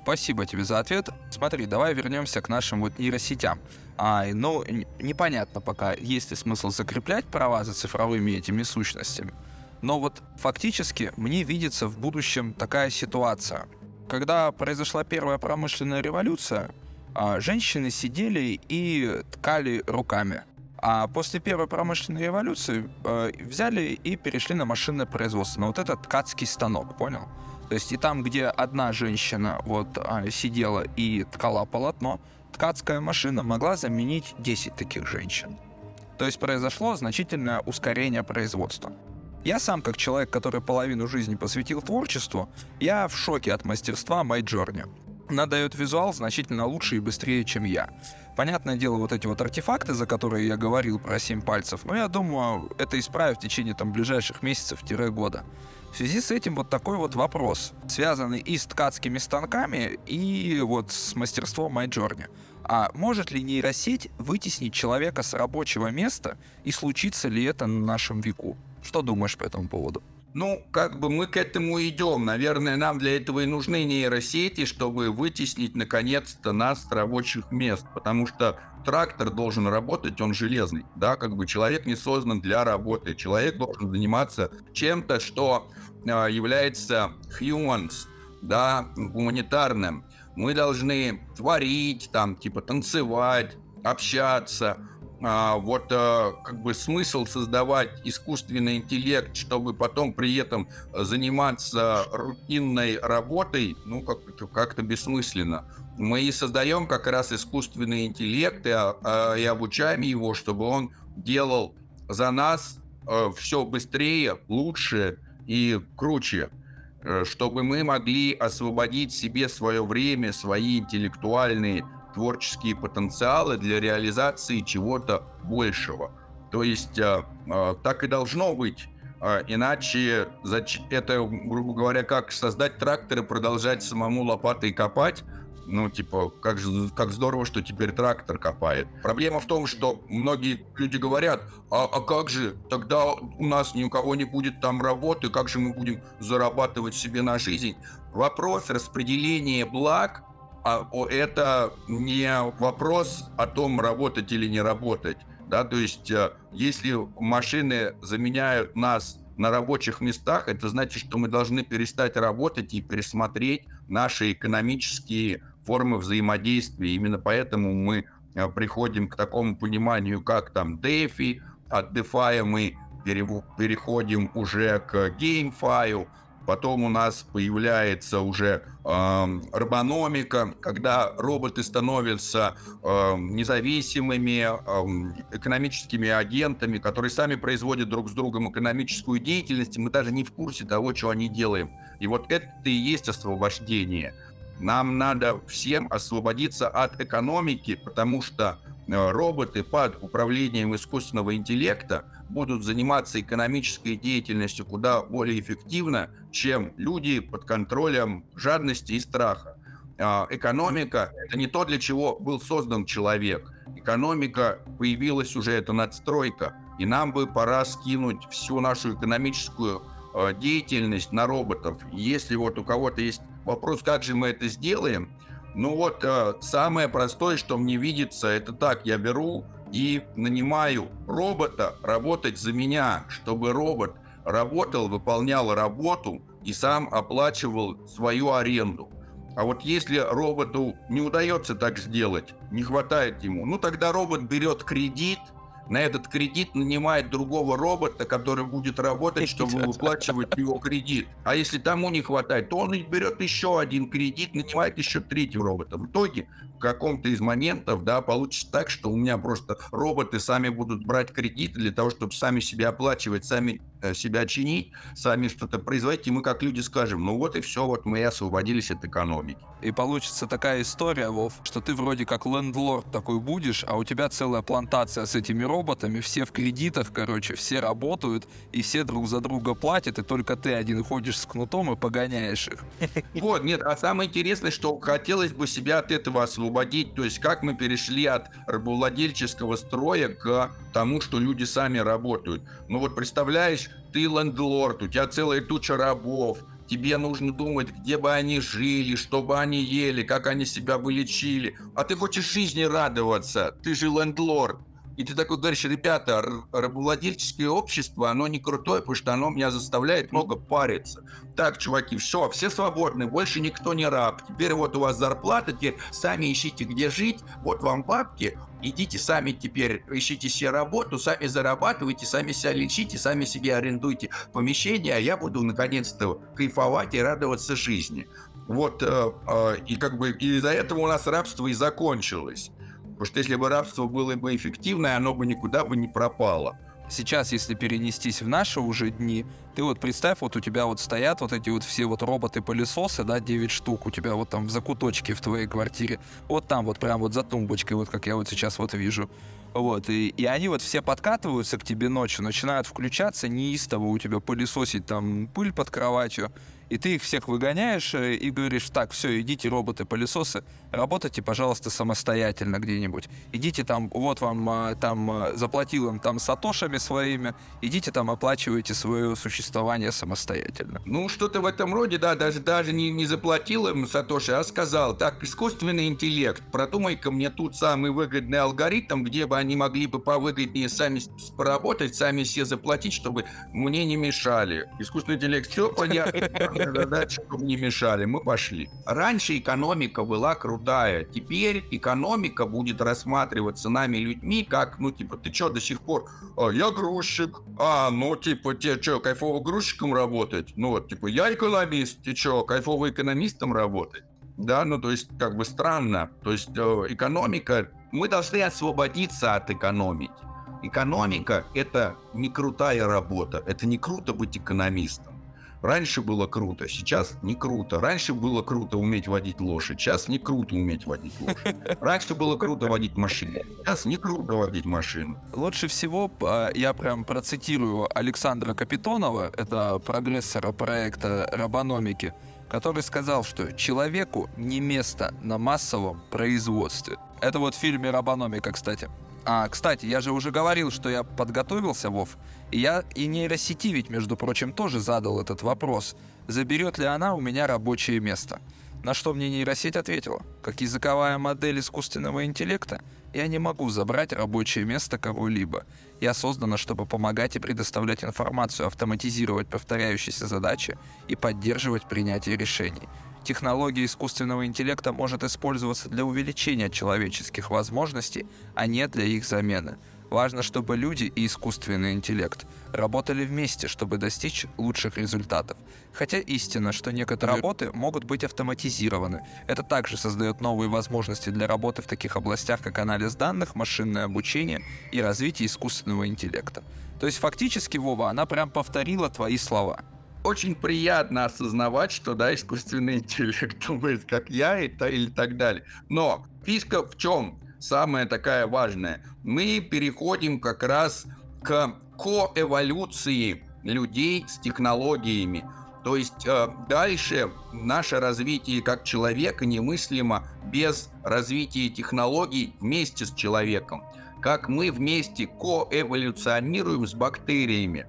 Спасибо тебе за ответ. Смотри, давай вернемся к нашим вот нейросетям. А, ну, непонятно пока, есть ли смысл закреплять права за цифровыми этими сущностями. Но вот фактически мне видится в будущем такая ситуация. Когда произошла первая промышленная революция, а, женщины сидели и ткали руками. А после первой промышленной революции э, взяли и перешли на машинное производство, на вот этот ткацкий станок, понял? То есть и там, где одна женщина вот а, сидела и ткала полотно, ткацкая машина могла заменить 10 таких женщин. То есть произошло значительное ускорение производства. Я сам, как человек, который половину жизни посвятил творчеству, я в шоке от мастерства Майджорни. Она дает визуал значительно лучше и быстрее, чем я. Понятное дело, вот эти вот артефакты, за которые я говорил про 7 пальцев, но я думаю, это исправить в течение там ближайших месяцев-года. В связи с этим вот такой вот вопрос, связанный и с ткацкими станками, и вот с мастерством Майджорни. А может ли нейросеть вытеснить человека с рабочего места, и случится ли это на нашем веку? Что думаешь по этому поводу? Ну, как бы мы к этому идем. Наверное, нам для этого и нужны нейросети, чтобы вытеснить наконец-то нас с рабочих мест. Потому что трактор должен работать, он железный. Да, как бы человек не создан для работы. Человек должен заниматься чем-то, что является humans, да, гуманитарным. Мы должны творить, там, типа танцевать, общаться, а, вот а, как бы смысл создавать искусственный интеллект, чтобы потом при этом заниматься рутинной работой, ну как-то как бессмысленно. Мы и создаем как раз искусственный интеллект и, а, и обучаем его, чтобы он делал за нас все быстрее, лучше и круче э, чтобы мы могли освободить себе свое время, свои интеллектуальные творческие потенциалы для реализации чего-то большего. То есть э, э, так и должно быть. Э, иначе это, грубо говоря, как создать трактор и продолжать самому лопатой копать. Ну, типа, как, же, как здорово, что теперь трактор копает. Проблема в том, что многие люди говорят, а, а как же, тогда у нас ни у кого не будет там работы, как же мы будем зарабатывать себе на жизнь? Вопрос распределения благ а это не вопрос о том, работать или не работать. Да, то есть, э, если машины заменяют нас на рабочих местах, это значит, что мы должны перестать работать и пересмотреть наши экономические формы взаимодействия. Именно поэтому мы э, приходим к такому пониманию, как там DeFi, от DeFi мы переходим уже к GameFi, Потом у нас появляется уже э, робономика, когда роботы становятся э, независимыми э, экономическими агентами, которые сами производят друг с другом экономическую деятельность, мы даже не в курсе того, что они делаем. И вот это и есть освобождение. Нам надо всем освободиться от экономики, потому что э, роботы под управлением искусственного интеллекта будут заниматься экономической деятельностью куда более эффективно, чем люди под контролем жадности и страха. А, экономика – это не то, для чего был создан человек. Экономика появилась уже, это надстройка. И нам бы пора скинуть всю нашу экономическую а, деятельность на роботов. Если вот у кого-то есть вопрос, как же мы это сделаем, ну вот а, самое простое, что мне видится, это так, я беру и нанимаю робота работать за меня, чтобы робот работал, выполнял работу и сам оплачивал свою аренду. А вот если роботу не удается так сделать, не хватает ему, ну тогда робот берет кредит – на этот кредит нанимает другого робота, который будет работать, чтобы выплачивать его кредит. А если тому не хватает, то он берет еще один кредит, нанимает еще третьего робота. В итоге каком-то из моментов, да, получится так, что у меня просто роботы сами будут брать кредиты для того, чтобы сами себя оплачивать, сами э, себя чинить, сами что-то производить, и мы как люди скажем, ну вот и все, вот мы освободились от экономики. И получится такая история, Вов, что ты вроде как лендлорд такой будешь, а у тебя целая плантация с этими роботами, все в кредитах, короче, все работают, и все друг за друга платят, и только ты один ходишь с кнутом и погоняешь их. Вот, нет, а самое интересное, что хотелось бы себя от этого освободить, то есть как мы перешли от рабовладельческого строя к тому, что люди сами работают. Ну вот представляешь, ты лендлорд, у тебя целая туча рабов, тебе нужно думать, где бы они жили, что бы они ели, как они себя вылечили. А ты хочешь жизни радоваться, ты же лендлорд. И ты такой говоришь, ребята, рабовладельческое общество, оно не крутое, потому что оно меня заставляет много париться. Так, чуваки, все, все свободны, больше никто не раб. Теперь вот у вас зарплата, теперь сами ищите, где жить, вот вам бабки, идите сами теперь, ищите себе работу, сами зарабатывайте, сами себя лечите, сами себе арендуйте помещение, а я буду наконец-то кайфовать и радоваться жизни. Вот, э, э, и как бы из-за этого у нас рабство и закончилось. Потому что если бы рабство было бы эффективное, оно бы никуда бы не пропало. Сейчас, если перенестись в наши уже дни, ты вот представь, вот у тебя вот стоят вот эти вот все вот роботы-пылесосы, да, 9 штук у тебя вот там в закуточке в твоей квартире, вот там вот прям вот за тумбочкой, вот как я вот сейчас вот вижу. Вот, и, и они вот все подкатываются к тебе ночью, начинают включаться неистово у тебя пылесосить там пыль под кроватью, и ты их всех выгоняешь э, и говоришь, так, все, идите, роботы-пылесосы, работайте, пожалуйста, самостоятельно где-нибудь. Идите там, вот вам а, там а, заплатил им там сатошами своими, идите там оплачивайте свое существование самостоятельно. Ну, что-то в этом роде, да, даже, даже не, не заплатил им сатоши, а сказал, так, искусственный интеллект, продумай-ка мне тут самый выгодный алгоритм, где бы они могли бы повыгоднее сами поработать, сами себе заплатить, чтобы мне не мешали. Искусственный интеллект, все понятно задача, чтобы не мешали. Мы пошли. Раньше экономика была крутая. Теперь экономика будет рассматриваться нами людьми как, ну, типа, ты что, до сих пор, а, я грузчик. А, ну, типа, тебе что, кайфово грузчиком работать? Ну, вот, типа, я экономист. Ты что, кайфово экономистом работать? Да, ну, то есть, как бы странно. То есть, э, экономика... Мы должны освободиться от экономики. Экономика – это не крутая работа. Это не круто быть экономистом. Раньше было круто, сейчас не круто. Раньше было круто уметь водить лошадь, сейчас не круто уметь водить лошадь. Раньше было круто водить машину, сейчас не круто водить машину. Лучше всего а, я прям процитирую Александра Капитонова, это прогрессора проекта Робономики, который сказал, что человеку не место на массовом производстве. Это вот в фильме «Робономика», кстати. А, кстати, я же уже говорил, что я подготовился, Вов. Я и нейросети ведь, между прочим, тоже задал этот вопрос. Заберет ли она у меня рабочее место? На что мне нейросеть ответила? Как языковая модель искусственного интеллекта, я не могу забрать рабочее место кого-либо. Я создана, чтобы помогать и предоставлять информацию, автоматизировать повторяющиеся задачи и поддерживать принятие решений. Технология искусственного интеллекта может использоваться для увеличения человеческих возможностей, а не для их замены. Важно, чтобы люди и искусственный интеллект работали вместе, чтобы достичь лучших результатов. Хотя истина, что некоторые работы могут быть автоматизированы. Это также создает новые возможности для работы в таких областях, как анализ данных, машинное обучение и развитие искусственного интеллекта. То есть фактически, Вова, она прям повторила твои слова очень приятно осознавать, что, да, искусственный интеллект думает, как я и то, или так далее. Но фишка в чем? Самая такая важная. Мы переходим как раз к коэволюции людей с технологиями. То есть э, дальше наше развитие как человека немыслимо без развития технологий вместе с человеком. Как мы вместе коэволюционируем с бактериями.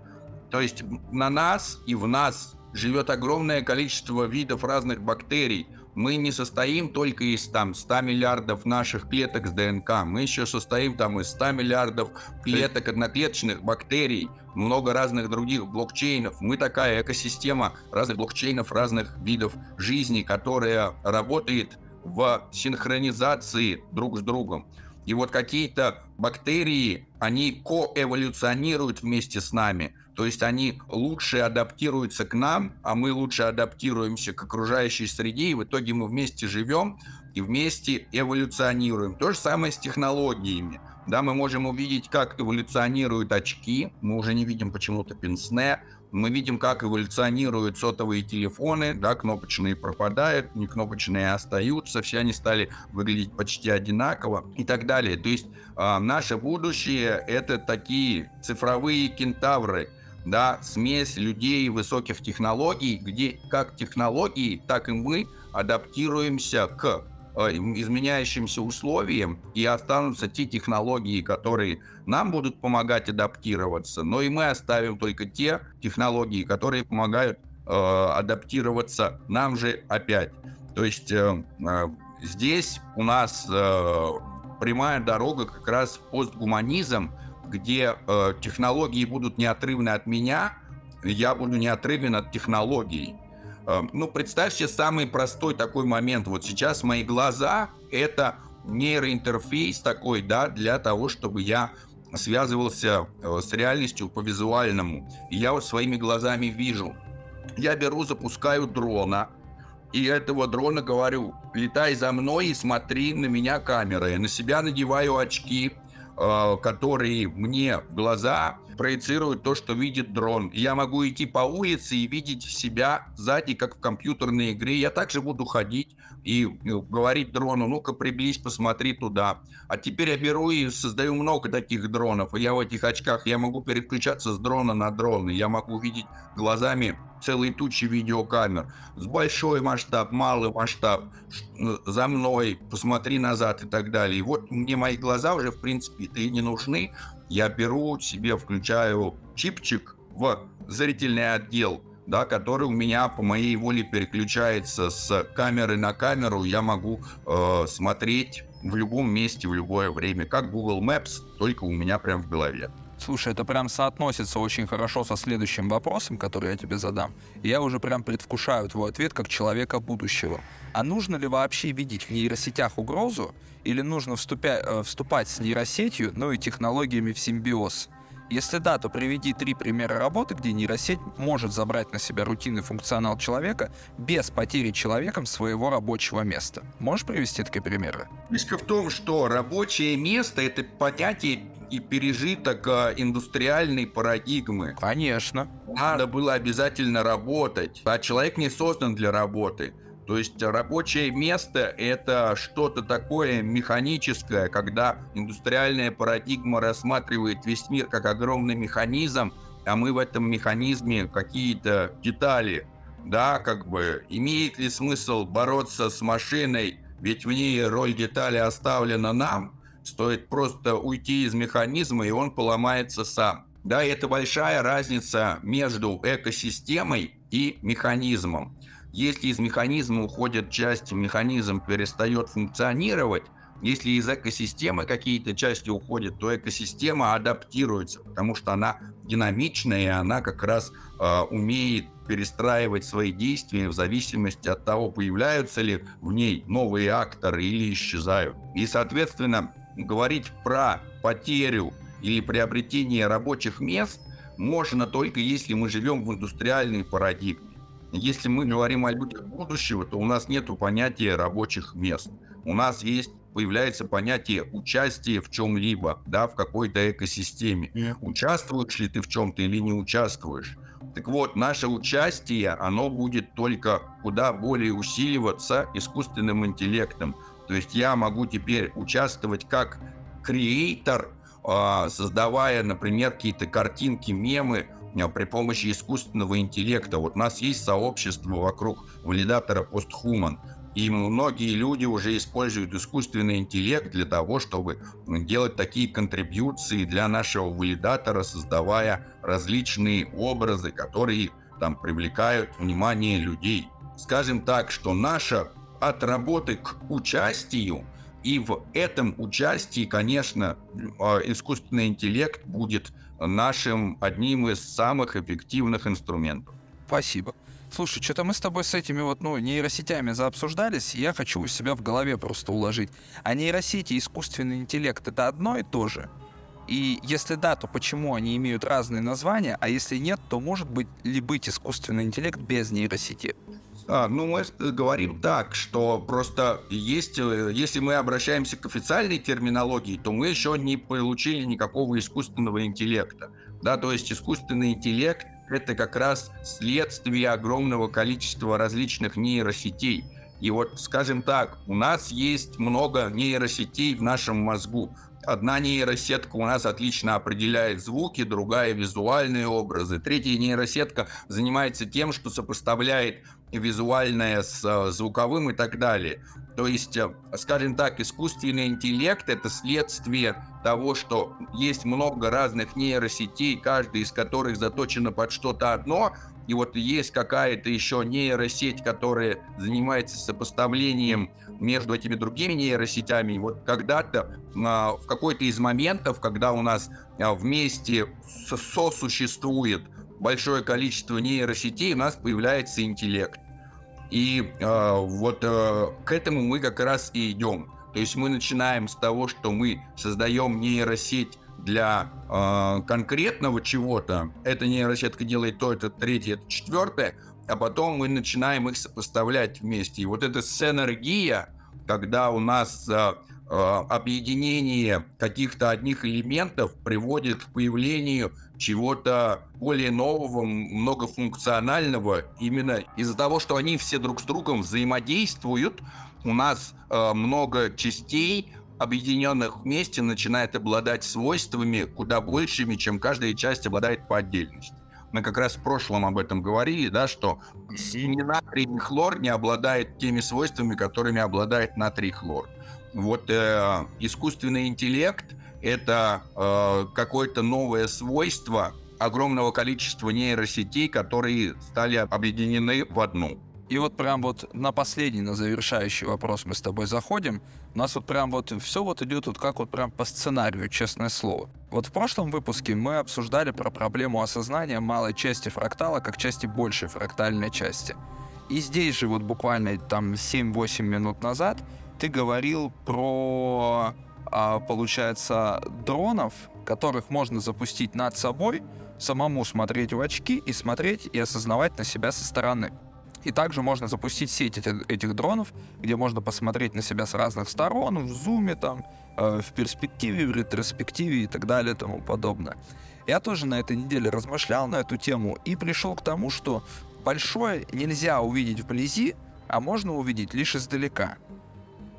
То есть на нас и в нас живет огромное количество видов разных бактерий – мы не состоим только из там 100 миллиардов наших клеток с ДНК, мы еще состоим там из 100 миллиардов клеток одноклеточных бактерий, много разных других блокчейнов. Мы такая экосистема разных блокчейнов, разных видов жизни, которая работает в синхронизации друг с другом. И вот какие-то бактерии, они коэволюционируют вместе с нами. То есть они лучше адаптируются к нам, а мы лучше адаптируемся к окружающей среде, и в итоге мы вместе живем и вместе эволюционируем. То же самое с технологиями. Да, мы можем увидеть, как эволюционируют очки, мы уже не видим почему-то пенсне, мы видим, как эволюционируют сотовые телефоны, да, кнопочные пропадают, не кнопочные остаются, все они стали выглядеть почти одинаково и так далее. То есть э, наше будущее это такие цифровые кентавры, да, смесь людей высоких технологий, где как технологии, так и мы адаптируемся к Э, изменяющимся условиям, и останутся те технологии, которые нам будут помогать адаптироваться, но и мы оставим только те технологии, которые помогают э, адаптироваться нам же опять. То есть э, э, здесь у нас э, прямая дорога как раз в постгуманизм, где э, технологии будут неотрывны от меня, я буду неотрывен от технологий. Эм, ну, представьте самый простой такой момент. Вот сейчас мои глаза — это нейроинтерфейс такой, да, для того, чтобы я связывался э, с реальностью по визуальному. Я вот своими глазами вижу. Я беру, запускаю дрона, и этого дрона говорю, летай за мной и смотри на меня камерой. На себя надеваю очки, э, которые мне в глаза проецирует то, что видит дрон. Я могу идти по улице и видеть себя сзади, как в компьютерной игре. Я также буду ходить и ну, говорить дрону, ну-ка приблизь, посмотри туда. А теперь я беру и создаю много таких дронов. Я в этих очках, я могу переключаться с дрона на дрон. Я могу видеть глазами целые тучи видеокамер. С большой масштаб, малый масштаб, за мной, посмотри назад и так далее. И вот мне мои глаза уже, в принципе, и не нужны я беру себе, включаю чипчик в зрительный отдел, да, который у меня по моей воле переключается с камеры на камеру. Я могу э, смотреть в любом месте, в любое время, как Google Maps, только у меня прям в голове. Слушай, это прям соотносится очень хорошо со следующим вопросом, который я тебе задам. Я уже прям предвкушаю твой ответ как человека будущего. А нужно ли вообще видеть в нейросетях угрозу, или нужно вступя, э, вступать с нейросетью, ну и технологиями в симбиоз? Если да, то приведи три примера работы, где нейросеть может забрать на себя рутинный функционал человека без потери человеком своего рабочего места. Можешь привести такие примеры? Фишка в том, что рабочее место — это понятие и пережиток а, индустриальной парадигмы. Конечно. Надо было обязательно работать, а человек не создан для работы. То есть рабочее место – это что-то такое механическое, когда индустриальная парадигма рассматривает весь мир как огромный механизм, а мы в этом механизме какие-то детали. Да, как бы, имеет ли смысл бороться с машиной, ведь в ней роль детали оставлена нам, стоит просто уйти из механизма, и он поломается сам. Да, это большая разница между экосистемой и механизмом. Если из механизма уходит часть, механизм перестает функционировать, если из экосистемы какие-то части уходят, то экосистема адаптируется, потому что она динамичная, и она как раз э, умеет перестраивать свои действия в зависимости от того, появляются ли в ней новые акторы или исчезают. И, соответственно, говорить про потерю или приобретение рабочих мест можно только если мы живем в индустриальной парадигме. Если мы говорим о людях будущего, то у нас нет понятия рабочих мест. У нас есть появляется понятие участия в чем-либо, да, в какой-то экосистеме. Участвуешь ли ты в чем-то или не участвуешь? Так вот, наше участие, оно будет только куда более усиливаться искусственным интеллектом. То есть я могу теперь участвовать как креатор а, создавая, например, какие-то картинки, мемы при помощи искусственного интеллекта. Вот у нас есть сообщество вокруг валидатора PostHuman, и многие люди уже используют искусственный интеллект для того, чтобы делать такие контрибьюции для нашего валидатора, создавая различные образы, которые там привлекают внимание людей. Скажем так, что наша от работы к участию и в этом участии, конечно, а, искусственный интеллект будет нашим одним из самых эффективных инструментов. Спасибо. Слушай, что-то мы с тобой с этими вот, ну, нейросетями заобсуждались, я хочу у себя в голове просто уложить. А нейросети и искусственный интеллект — это одно и то же? И если да, то почему они имеют разные названия, а если нет, то может быть ли быть искусственный интеллект без нейросети? А, ну, мы говорим так, что просто есть, э, если мы обращаемся к официальной терминологии, то мы еще не получили никакого искусственного интеллекта. Да, то есть искусственный интеллект — это как раз следствие огромного количества различных нейросетей. И вот, скажем так, у нас есть много нейросетей в нашем мозгу. Одна нейросетка у нас отлично определяет звуки, другая визуальные образы. Третья нейросетка занимается тем, что сопоставляет визуальное с э, звуковым и так далее. То есть, э, скажем так, искусственный интеллект — это следствие того, что есть много разных нейросетей, каждая из которых заточена под что-то одно, и вот есть какая-то еще нейросеть, которая занимается сопоставлением между этими другими нейросетями. И вот когда-то, а, в какой-то из моментов, когда у нас а, вместе сосуществует большое количество нейросетей, у нас появляется интеллект. И э, вот э, к этому мы как раз и идем. То есть мы начинаем с того, что мы создаем нейросеть для э, конкретного чего-то. Эта нейросетка делает то, это третье, это четвертое, а потом мы начинаем их сопоставлять вместе. И вот эта синергия, когда у нас э, э, объединение каких-то одних элементов приводит к появлению чего-то более нового, многофункционального, именно из-за того, что они все друг с другом взаимодействуют, у нас э, много частей, объединенных вместе, начинает обладать свойствами куда большими, чем каждая часть обладает по отдельности. Мы как раз в прошлом об этом говорили, да, что натрий, хлор не обладает теми свойствами, которыми обладает натрий хлор. Вот э, искусственный интеллект — это э, какое-то новое свойство огромного количества нейросетей, которые стали объединены в одну. И вот прям вот на последний, на завершающий вопрос мы с тобой заходим. У нас вот прям вот все вот идет вот как вот прям по сценарию, честное слово. Вот в прошлом выпуске мы обсуждали про проблему осознания малой части фрактала как части большей фрактальной части. И здесь же вот буквально там 7-8 минут назад ты говорил про, получается, дронов, которых можно запустить над собой, самому смотреть в очки и смотреть и осознавать на себя со стороны. И также можно запустить сеть этих, этих дронов, где можно посмотреть на себя с разных сторон, в зуме, там, э, в перспективе, в ретроспективе и так далее и тому подобное. Я тоже на этой неделе размышлял на эту тему и пришел к тому, что большое нельзя увидеть вблизи, а можно увидеть лишь издалека.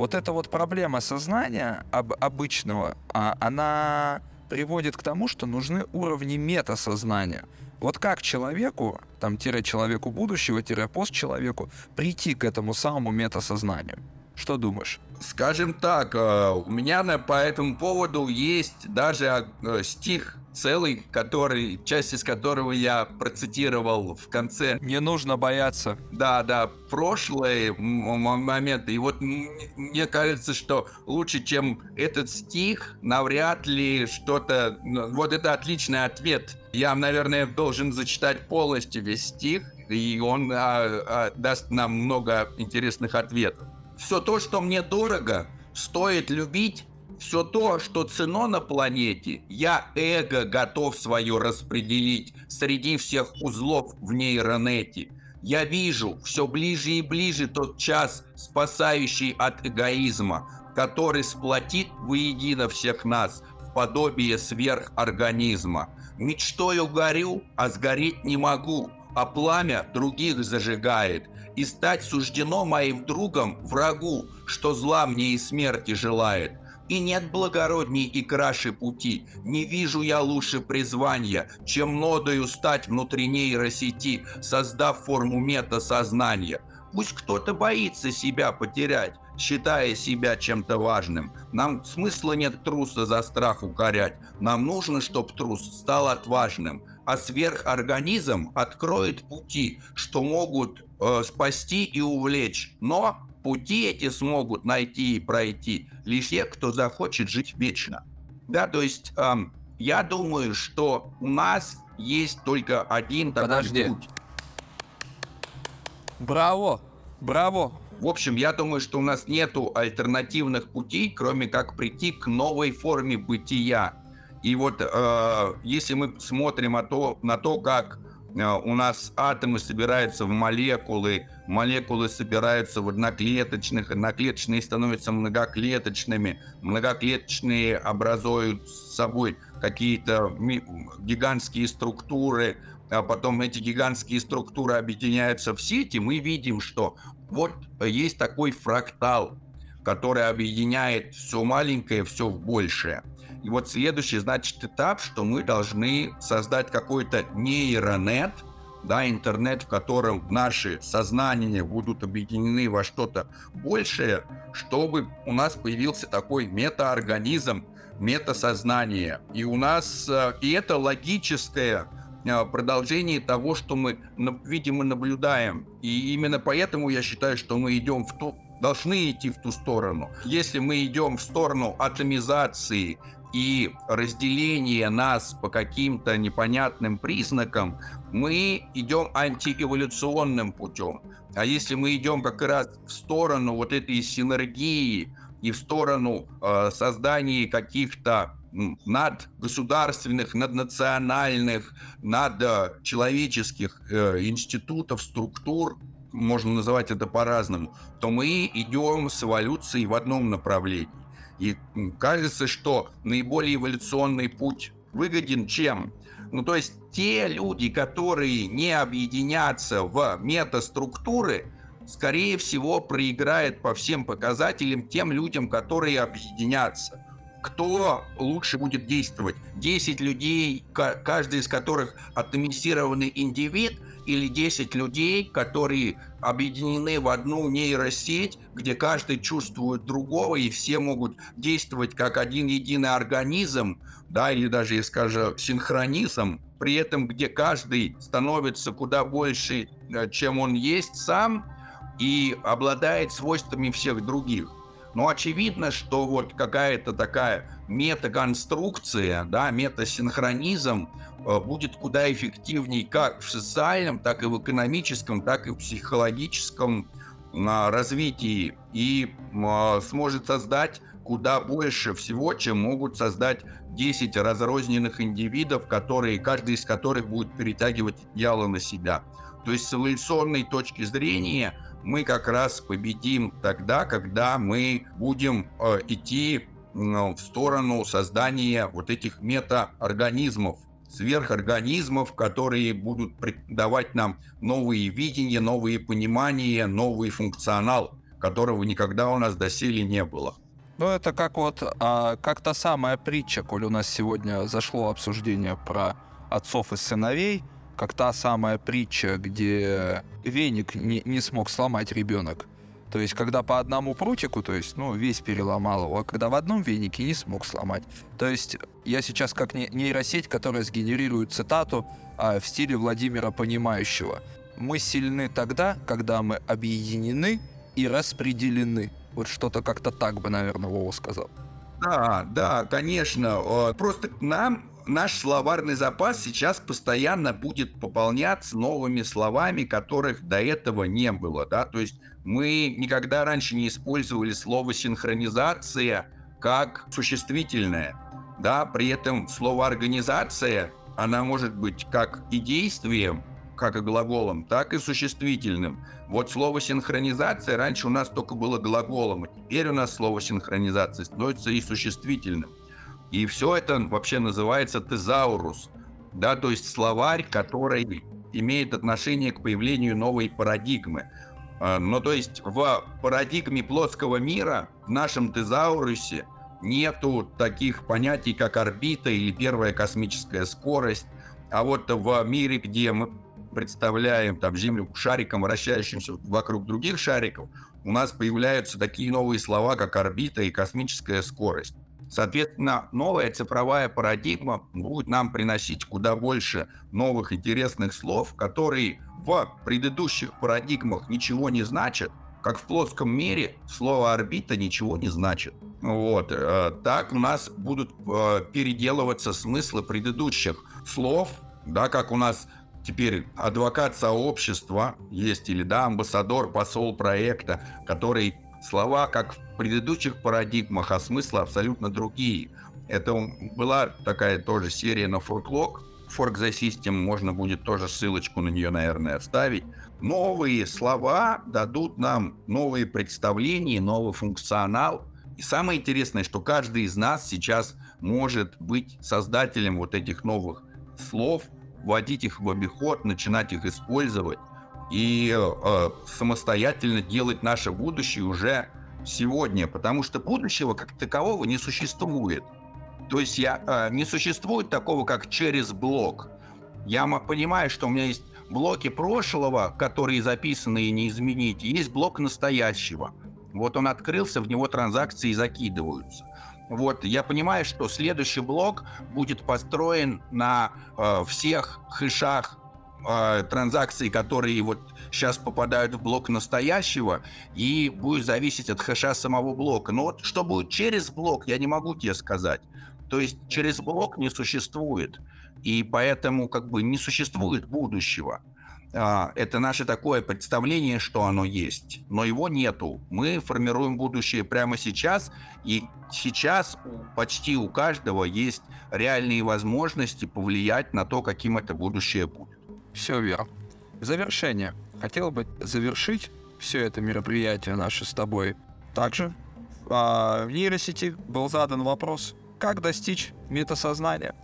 Вот эта вот проблема сознания об, обычного, а, она приводит к тому, что нужны уровни метасознания — вот как человеку, там, тире человеку будущего, тире постчеловеку, прийти к этому самому метасознанию? Что думаешь? Скажем так, э, у меня по этому поводу есть даже э, стих целый, который, часть из которого я процитировал в конце. Не нужно бояться. Да, да, прошлые моменты. И вот мне кажется, что лучше, чем этот стих, навряд ли что-то... Ну, вот это отличный ответ. Я, наверное, должен зачитать полностью весь стих, и он а, а, даст нам много интересных ответов. Все то, что мне дорого, стоит любить все то, что цено на планете, я эго готов свое распределить среди всех узлов в нейронете. Я вижу все ближе и ближе тот час, спасающий от эгоизма, который сплотит воедино всех нас в подобие сверхорганизма. Мечтою горю, а сгореть не могу, а пламя других зажигает. И стать суждено моим другом врагу, что зла мне и смерти желает. И нет благородней и краше пути, не вижу я лучше призвания, чем нодою стать внутри нейросети, создав форму мета-сознания. Пусть кто-то боится себя потерять, считая себя чем-то важным. Нам смысла нет труса за страх укорять. Нам нужно, чтобы трус стал отважным. А сверхорганизм откроет пути, что могут э, спасти и увлечь. Но пути эти смогут найти и пройти лишь те, кто захочет жить вечно. Да, то есть эм, я думаю, что у нас есть только один такой Подожди. путь. Браво! Браво! В общем, я думаю, что у нас нету альтернативных путей, кроме как прийти к новой форме бытия. И вот э, если мы смотрим на то, на то, как э, у нас атомы собираются в молекулы, молекулы собираются в одноклеточных, одноклеточные становятся многоклеточными, многоклеточные образуют с собой какие-то гигантские структуры, а потом эти гигантские структуры объединяются в сети, мы видим, что вот есть такой фрактал, который объединяет все маленькое, все в большее. И вот следующий, значит, этап, что мы должны создать какой-то нейронет, да, интернет, в котором наши сознания будут объединены во что-то большее, чтобы у нас появился такой метаорганизм, метасознание. И у нас, э, и это логическое э, продолжение того, что мы на- видим и наблюдаем. И именно поэтому я считаю, что мы идем в ту, должны идти в ту сторону. Если мы идем в сторону атомизации и разделения нас по каким-то непонятным признакам, мы идем антиэволюционным путем. А если мы идем как раз в сторону вот этой синергии и в сторону э, создания каких-то надгосударственных, наднациональных, надчеловеческих э, институтов, структур, можно называть это по-разному, то мы идем с эволюцией в одном направлении. И кажется, что наиболее эволюционный путь выгоден чем? Ну, то есть те люди, которые не объединятся в метаструктуры, скорее всего, проиграет по всем показателям тем людям, которые объединятся. Кто лучше будет действовать? 10 людей, ка- каждый из которых атомизированный индивид, или 10 людей, которые объединены в одну нейросеть, где каждый чувствует другого, и все могут действовать как один единый организм, да, или даже, я скажу, синхронизм, при этом где каждый становится куда больше, э, чем он есть сам, и обладает свойствами всех других. Но очевидно, что вот какая-то такая метаконструкция, да, метасинхронизм э, будет куда эффективнее как в социальном, так и в экономическом, так и в психологическом а, развитии и а, сможет создать куда больше всего, чем могут создать 10 разрозненных индивидов, которые, каждый из которых будет перетягивать идеалы на себя. То есть с эволюционной точки зрения мы как раз победим тогда, когда мы будем э, идти в сторону создания вот этих метаорганизмов, сверхорганизмов, которые будут давать нам новые видения, новые понимания, новый функционал, которого никогда у нас доселе не было. Ну, это как вот, а, как та самая притча, коль у нас сегодня зашло обсуждение про отцов и сыновей, как та самая притча, где веник не, не смог сломать ребенок. То есть, когда по одному прутику, то есть, ну, весь переломал его, а когда в одном венике не смог сломать. То есть, я сейчас как не- нейросеть, которая сгенерирует цитату а, в стиле Владимира Понимающего. Мы сильны тогда, когда мы объединены и распределены. Вот что-то как-то так бы, наверное, Вова сказал. Да, да, конечно. Э, Просто нам наш словарный запас сейчас постоянно будет пополняться новыми словами, которых до этого не было, да, то есть мы никогда раньше не использовали слово синхронизация как существительное, да, при этом слово организация, она может быть как и действием, как и глаголом, так и существительным. Вот слово синхронизация раньше у нас только было глаголом, а теперь у нас слово синхронизация становится и существительным. И все это вообще называется тезаурус, да, то есть словарь, который имеет отношение к появлению новой парадигмы. А, Ну, то есть в парадигме плоского мира, в нашем тезаурусе, нету таких понятий, как орбита или первая космическая скорость. А вот в мире, где мы представляем там Землю шариком, вращающимся вокруг других шариков, у нас появляются такие новые слова, как орбита и космическая скорость. Соответственно, новая цифровая парадигма будет нам приносить куда больше новых интересных слов, которые в предыдущих парадигмах ничего не значат, как в плоском мире слово орбита ничего не значит. Вот. Э, так у нас будут э, переделываться смыслы предыдущих слов, да, как у нас теперь адвокат сообщества есть или да, амбассадор, посол проекта, который слова, как в предыдущих парадигмах, а смыслы абсолютно другие. Это была такая тоже серия на Forklog, Fork the System, можно будет тоже ссылочку на нее, наверное, вставить. Новые слова дадут нам новые представления, новый функционал. И самое интересное, что каждый из нас сейчас может быть создателем вот этих новых слов, вводить их в обиход, начинать их использовать и э, самостоятельно делать наше будущее уже сегодня, потому что будущего как такового не существует. То есть я, э, не существует такого, как через блок. Я понимаю, что у меня есть блоки прошлого, которые записаны и не изменить, и есть блок настоящего. Вот он открылся, в него транзакции закидываются. Вот я понимаю, что следующий блок будет построен на э, всех хэшах э, транзакций, которые вот сейчас попадают в блок настоящего, и будет зависеть от хэша самого блока. Но вот что будет через блок, я не могу тебе сказать. То есть через блок не существует, и поэтому как бы не существует будущего. А, это наше такое представление, что оно есть, но его нету. Мы формируем будущее прямо сейчас, и сейчас почти у каждого есть реальные возможности повлиять на то, каким это будущее будет. Все верно. Завершение. Хотел бы завершить все это мероприятие наше с тобой. Также а, в нейросети был задан вопрос, как достичь метасознания.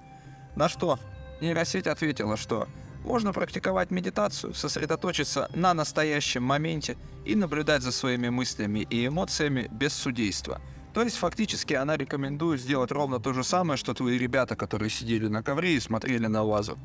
На что нейросеть ответила, что можно практиковать медитацию, сосредоточиться на настоящем моменте и наблюдать за своими мыслями и эмоциями без судейства. То есть фактически она рекомендует сделать ровно то же самое, что твои ребята, которые сидели на ковре и смотрели на вазу.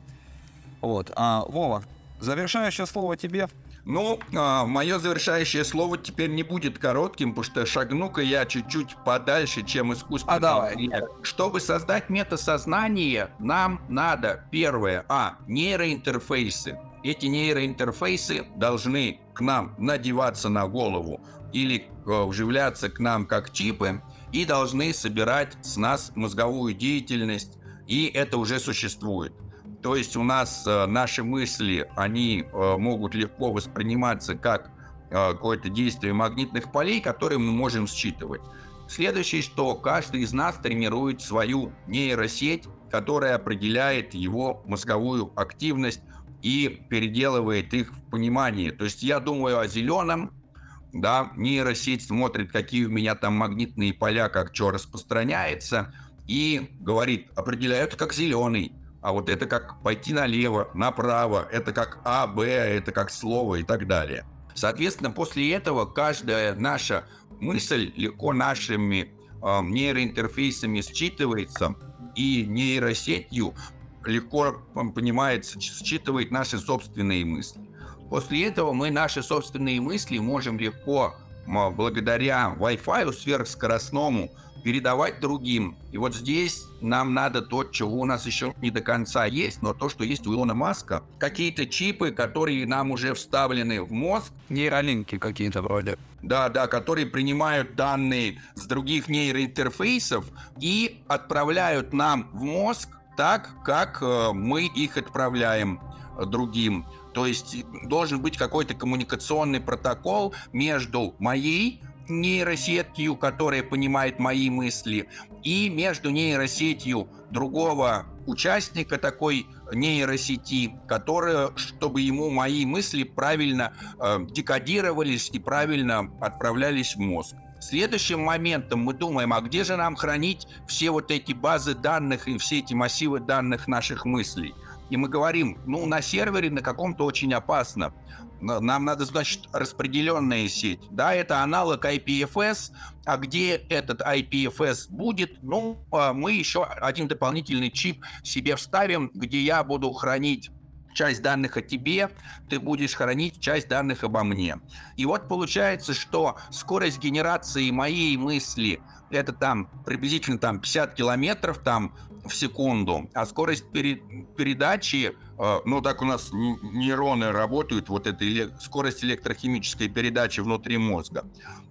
Вот. А, Вова, завершающее слово тебе. Ну, а, мое завершающее слово теперь не будет коротким, потому что шагну-ка я чуть-чуть подальше, чем искусство. А давай. Чтобы создать метасознание, нам надо, первое, а, нейроинтерфейсы. Эти нейроинтерфейсы должны к нам надеваться на голову или э, вживляться к нам как чипы и должны собирать с нас мозговую деятельность, и это уже существует. То есть у нас э, наши мысли, они э, могут легко восприниматься как э, какое-то действие магнитных полей, которые мы можем считывать. Следующее, что каждый из нас тренирует свою нейросеть, которая определяет его мозговую активность и переделывает их в понимании. То есть я думаю о зеленом, да, нейросеть смотрит, какие у меня там магнитные поля, как что распространяется, и говорит, определяют как зеленый а вот это как пойти налево, направо, это как А, Б, это как слово и так далее. Соответственно, после этого каждая наша мысль легко нашими э, нейроинтерфейсами считывается, и нейросетью легко понимается, считывает наши собственные мысли. После этого мы наши собственные мысли можем легко, благодаря Wi-Fi сверхскоростному, передавать другим. И вот здесь нам надо то, чего у нас еще не до конца есть, но то, что есть у Илона Маска. Какие-то чипы, которые нам уже вставлены в мозг. Нейролинки какие-то вроде. Да, да, которые принимают данные с других нейроинтерфейсов и отправляют нам в мозг так, как э, мы их отправляем другим. То есть должен быть какой-то коммуникационный протокол между моей нейросетью, которая понимает мои мысли, и между нейросетью другого участника такой нейросети, которая, чтобы ему мои мысли правильно э, декодировались и правильно отправлялись в мозг. Следующим моментом мы думаем, а где же нам хранить все вот эти базы данных и все эти массивы данных наших мыслей? И мы говорим, ну, на сервере на каком-то очень опасно. Нам надо, значит, распределенная сеть. Да, это аналог IPFS, а где этот IPFS будет, ну, а мы еще один дополнительный чип себе вставим, где я буду хранить часть данных о тебе, ты будешь хранить часть данных обо мне. И вот получается, что скорость генерации моей мысли это там приблизительно там 50 километров там в секунду, а скорость пере передачи, э, ну так у нас нейроны работают, вот эта эле скорость электрохимической передачи внутри мозга.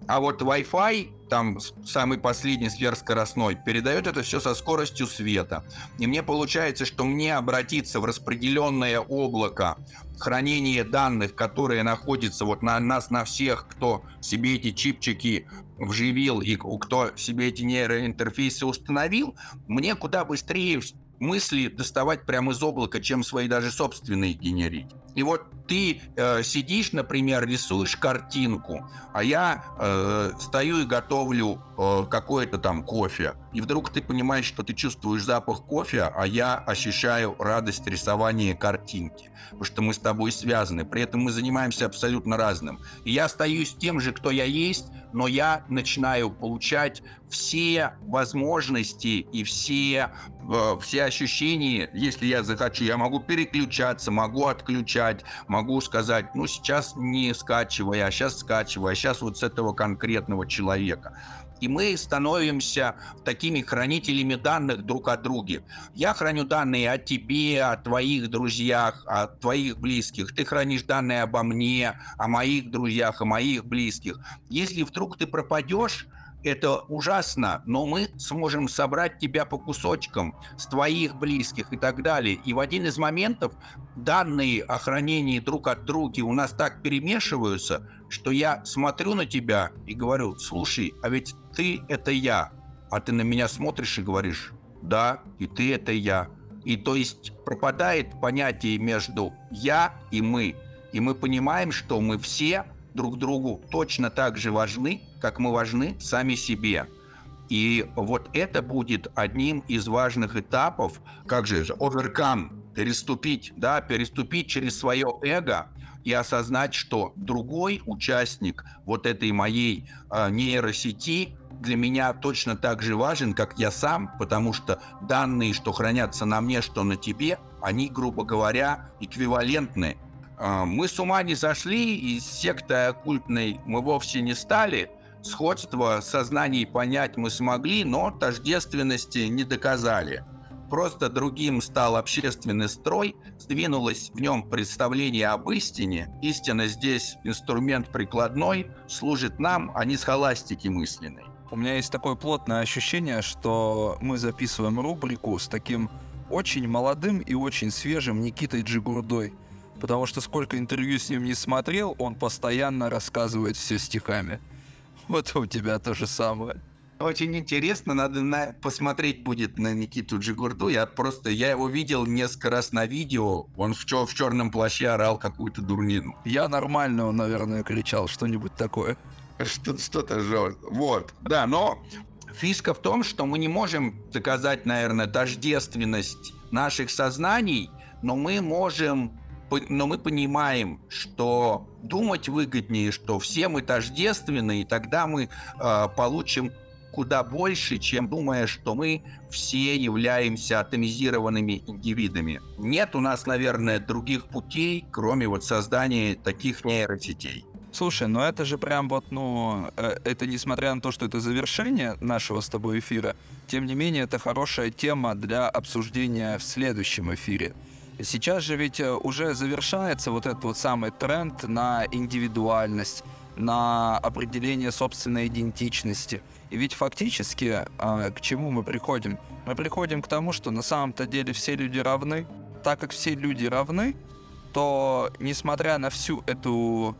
А вот Wi-Fi, там самый последний сверхскоростной, передает это все со скоростью света. И мне получается, что мне обратиться в распределенное облако хранение данных, которые находятся вот на нас, на всех, кто себе эти чипчики вживил и кто себе эти нейроинтерфейсы установил, мне куда быстрее мысли доставать прямо из облака, чем свои даже собственные генерить. И вот ты э, сидишь, например, рисуешь картинку, а я э, стою и готовлю э, какое-то там кофе. И вдруг ты понимаешь, что ты чувствуешь запах кофе, а я ощущаю радость рисования картинки. Потому что мы с тобой связаны. При этом мы занимаемся абсолютно разным. И я остаюсь тем же, кто я есть, но я начинаю получать все возможности и все, э, все ощущения. Если я захочу, я могу переключаться, могу отключать, могу сказать, ну сейчас не скачивай, а сейчас скачивай, а сейчас вот с этого конкретного человека и мы становимся такими хранителями данных друг о друге. Я храню данные о тебе, о твоих друзьях, о твоих близких. Ты хранишь данные обо мне, о моих друзьях, о моих близких. Если вдруг ты пропадешь, это ужасно, но мы сможем собрать тебя по кусочкам с твоих близких и так далее. И в один из моментов данные о хранении друг от друга у нас так перемешиваются, что я смотрю на тебя и говорю, слушай, а ведь ты — это я. А ты на меня смотришь и говоришь, да, и ты — это я. И то есть пропадает понятие между «я» и «мы». И мы понимаем, что мы все друг другу точно так же важны, как мы важны сами себе. И вот это будет одним из важных этапов, как же overcome, переступить, да, переступить через свое эго и осознать, что другой участник вот этой моей э, нейросети для меня точно так же важен, как я сам, потому что данные, что хранятся на мне, что на тебе, они, грубо говоря, эквивалентны а, мы с ума не зашли, из секты оккультной мы вовсе не стали. Сходство сознаний понять мы смогли, но тождественности не доказали. Просто другим стал общественный строй, сдвинулось в нем представление об истине. Истина здесь инструмент прикладной, служит нам, а не схоластики мысленной. У меня есть такое плотное ощущение, что мы записываем рубрику с таким очень молодым и очень свежим Никитой Джигурдой потому что сколько интервью с ним не смотрел, он постоянно рассказывает все стихами. Вот у тебя то же самое. Очень интересно, надо на... посмотреть будет на Никиту Джигурду. Я просто, я его видел несколько раз на видео. Он в, чё, в черном плаще орал какую-то дурнину. Я нормально, он, наверное, кричал что-нибудь такое. Что- что-то же. Вот, да, но фишка в том, что мы не можем доказать, наверное, тождественность наших сознаний, но мы можем но мы понимаем, что думать выгоднее, что все мы тождественны, и тогда мы э, получим куда больше, чем думая, что мы все являемся атомизированными индивидами. Нет у нас, наверное, других путей, кроме вот создания таких нейросетей. Слушай, ну это же прям вот, ну, э, это несмотря на то, что это завершение нашего с тобой эфира, тем не менее, это хорошая тема для обсуждения в следующем эфире. Сейчас же ведь э, уже завершается вот этот вот самый тренд на индивидуальность, на определение собственной идентичности. И ведь фактически а, к чему мы приходим? Мы приходим к тому, что на самом-то деле все люди равны. Так как все люди равны, то несмотря на всю эту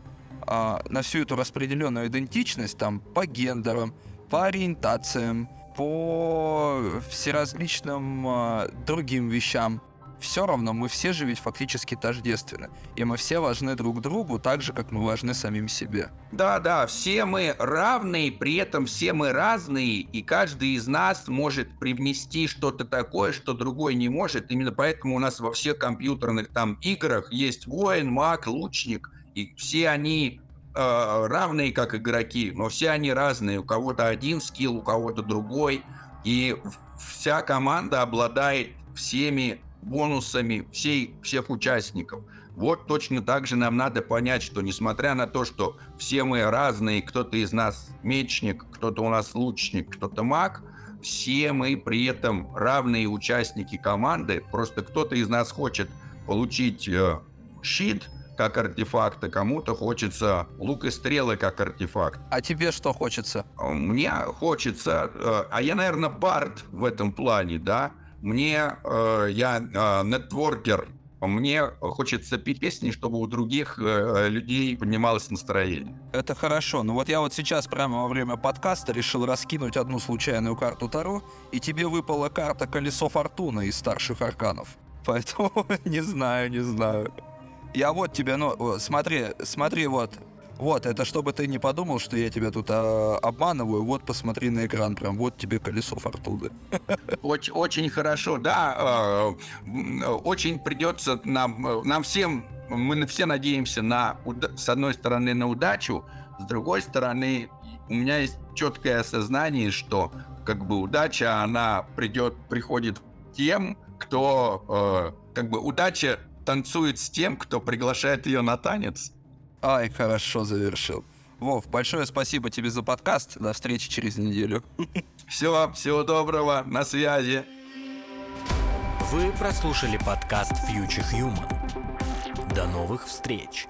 а, на всю эту распределенную идентичность там по гендерам, по ориентациям, по всеразличным а, другим вещам, все равно мы все же ведь фактически тождественны. И мы все важны друг другу так же, как мы важны самим себе. Да, да, все мы равные, при этом все мы разные, и каждый из нас может привнести что-то такое, что другой не может. Именно поэтому у нас во всех компьютерных там играх есть воин, маг, лучник, и все они э, равные как игроки, но все они разные. У кого-то один скилл, у кого-то другой. И вся команда обладает всеми бонусами всей, всех участников. Вот точно так же нам надо понять, что несмотря на то, что все мы разные, кто-то из нас мечник, кто-то у нас лучник, кто-то маг, все мы при этом равные участники команды. Просто кто-то из нас хочет получить э, щит как артефакт, а кому-то хочется лук и стрелы как артефакт. А тебе что хочется? Мне хочется, э, а я, наверное, бард в этом плане, да. Мне, э, я э, нетворкер, мне хочется петь песни, чтобы у других э, людей поднималось настроение. Это хорошо. Но вот я вот сейчас прямо во время подкаста решил раскинуть одну случайную карту Таро, и тебе выпала карта Колесо Фортуны из старших арканов. Поэтому не знаю, не знаю. Я вот тебе, ну, смотри, смотри, вот. Вот, это чтобы ты не подумал, что я тебя тут а, обманываю. Вот, посмотри на экран, прям вот тебе колесо фортуны. Очень, очень хорошо, да. Э, очень придется нам, нам всем, мы все надеемся на, с одной стороны, на удачу, с другой стороны, у меня есть четкое осознание, что как бы удача, она придет, приходит тем, кто, э, как бы удача танцует с тем, кто приглашает ее на танец. Ай, хорошо завершил. Вов, большое спасибо тебе за подкаст. До встречи через неделю. Все, всего доброго, на связи. Вы прослушали подкаст Future Human. До новых встреч!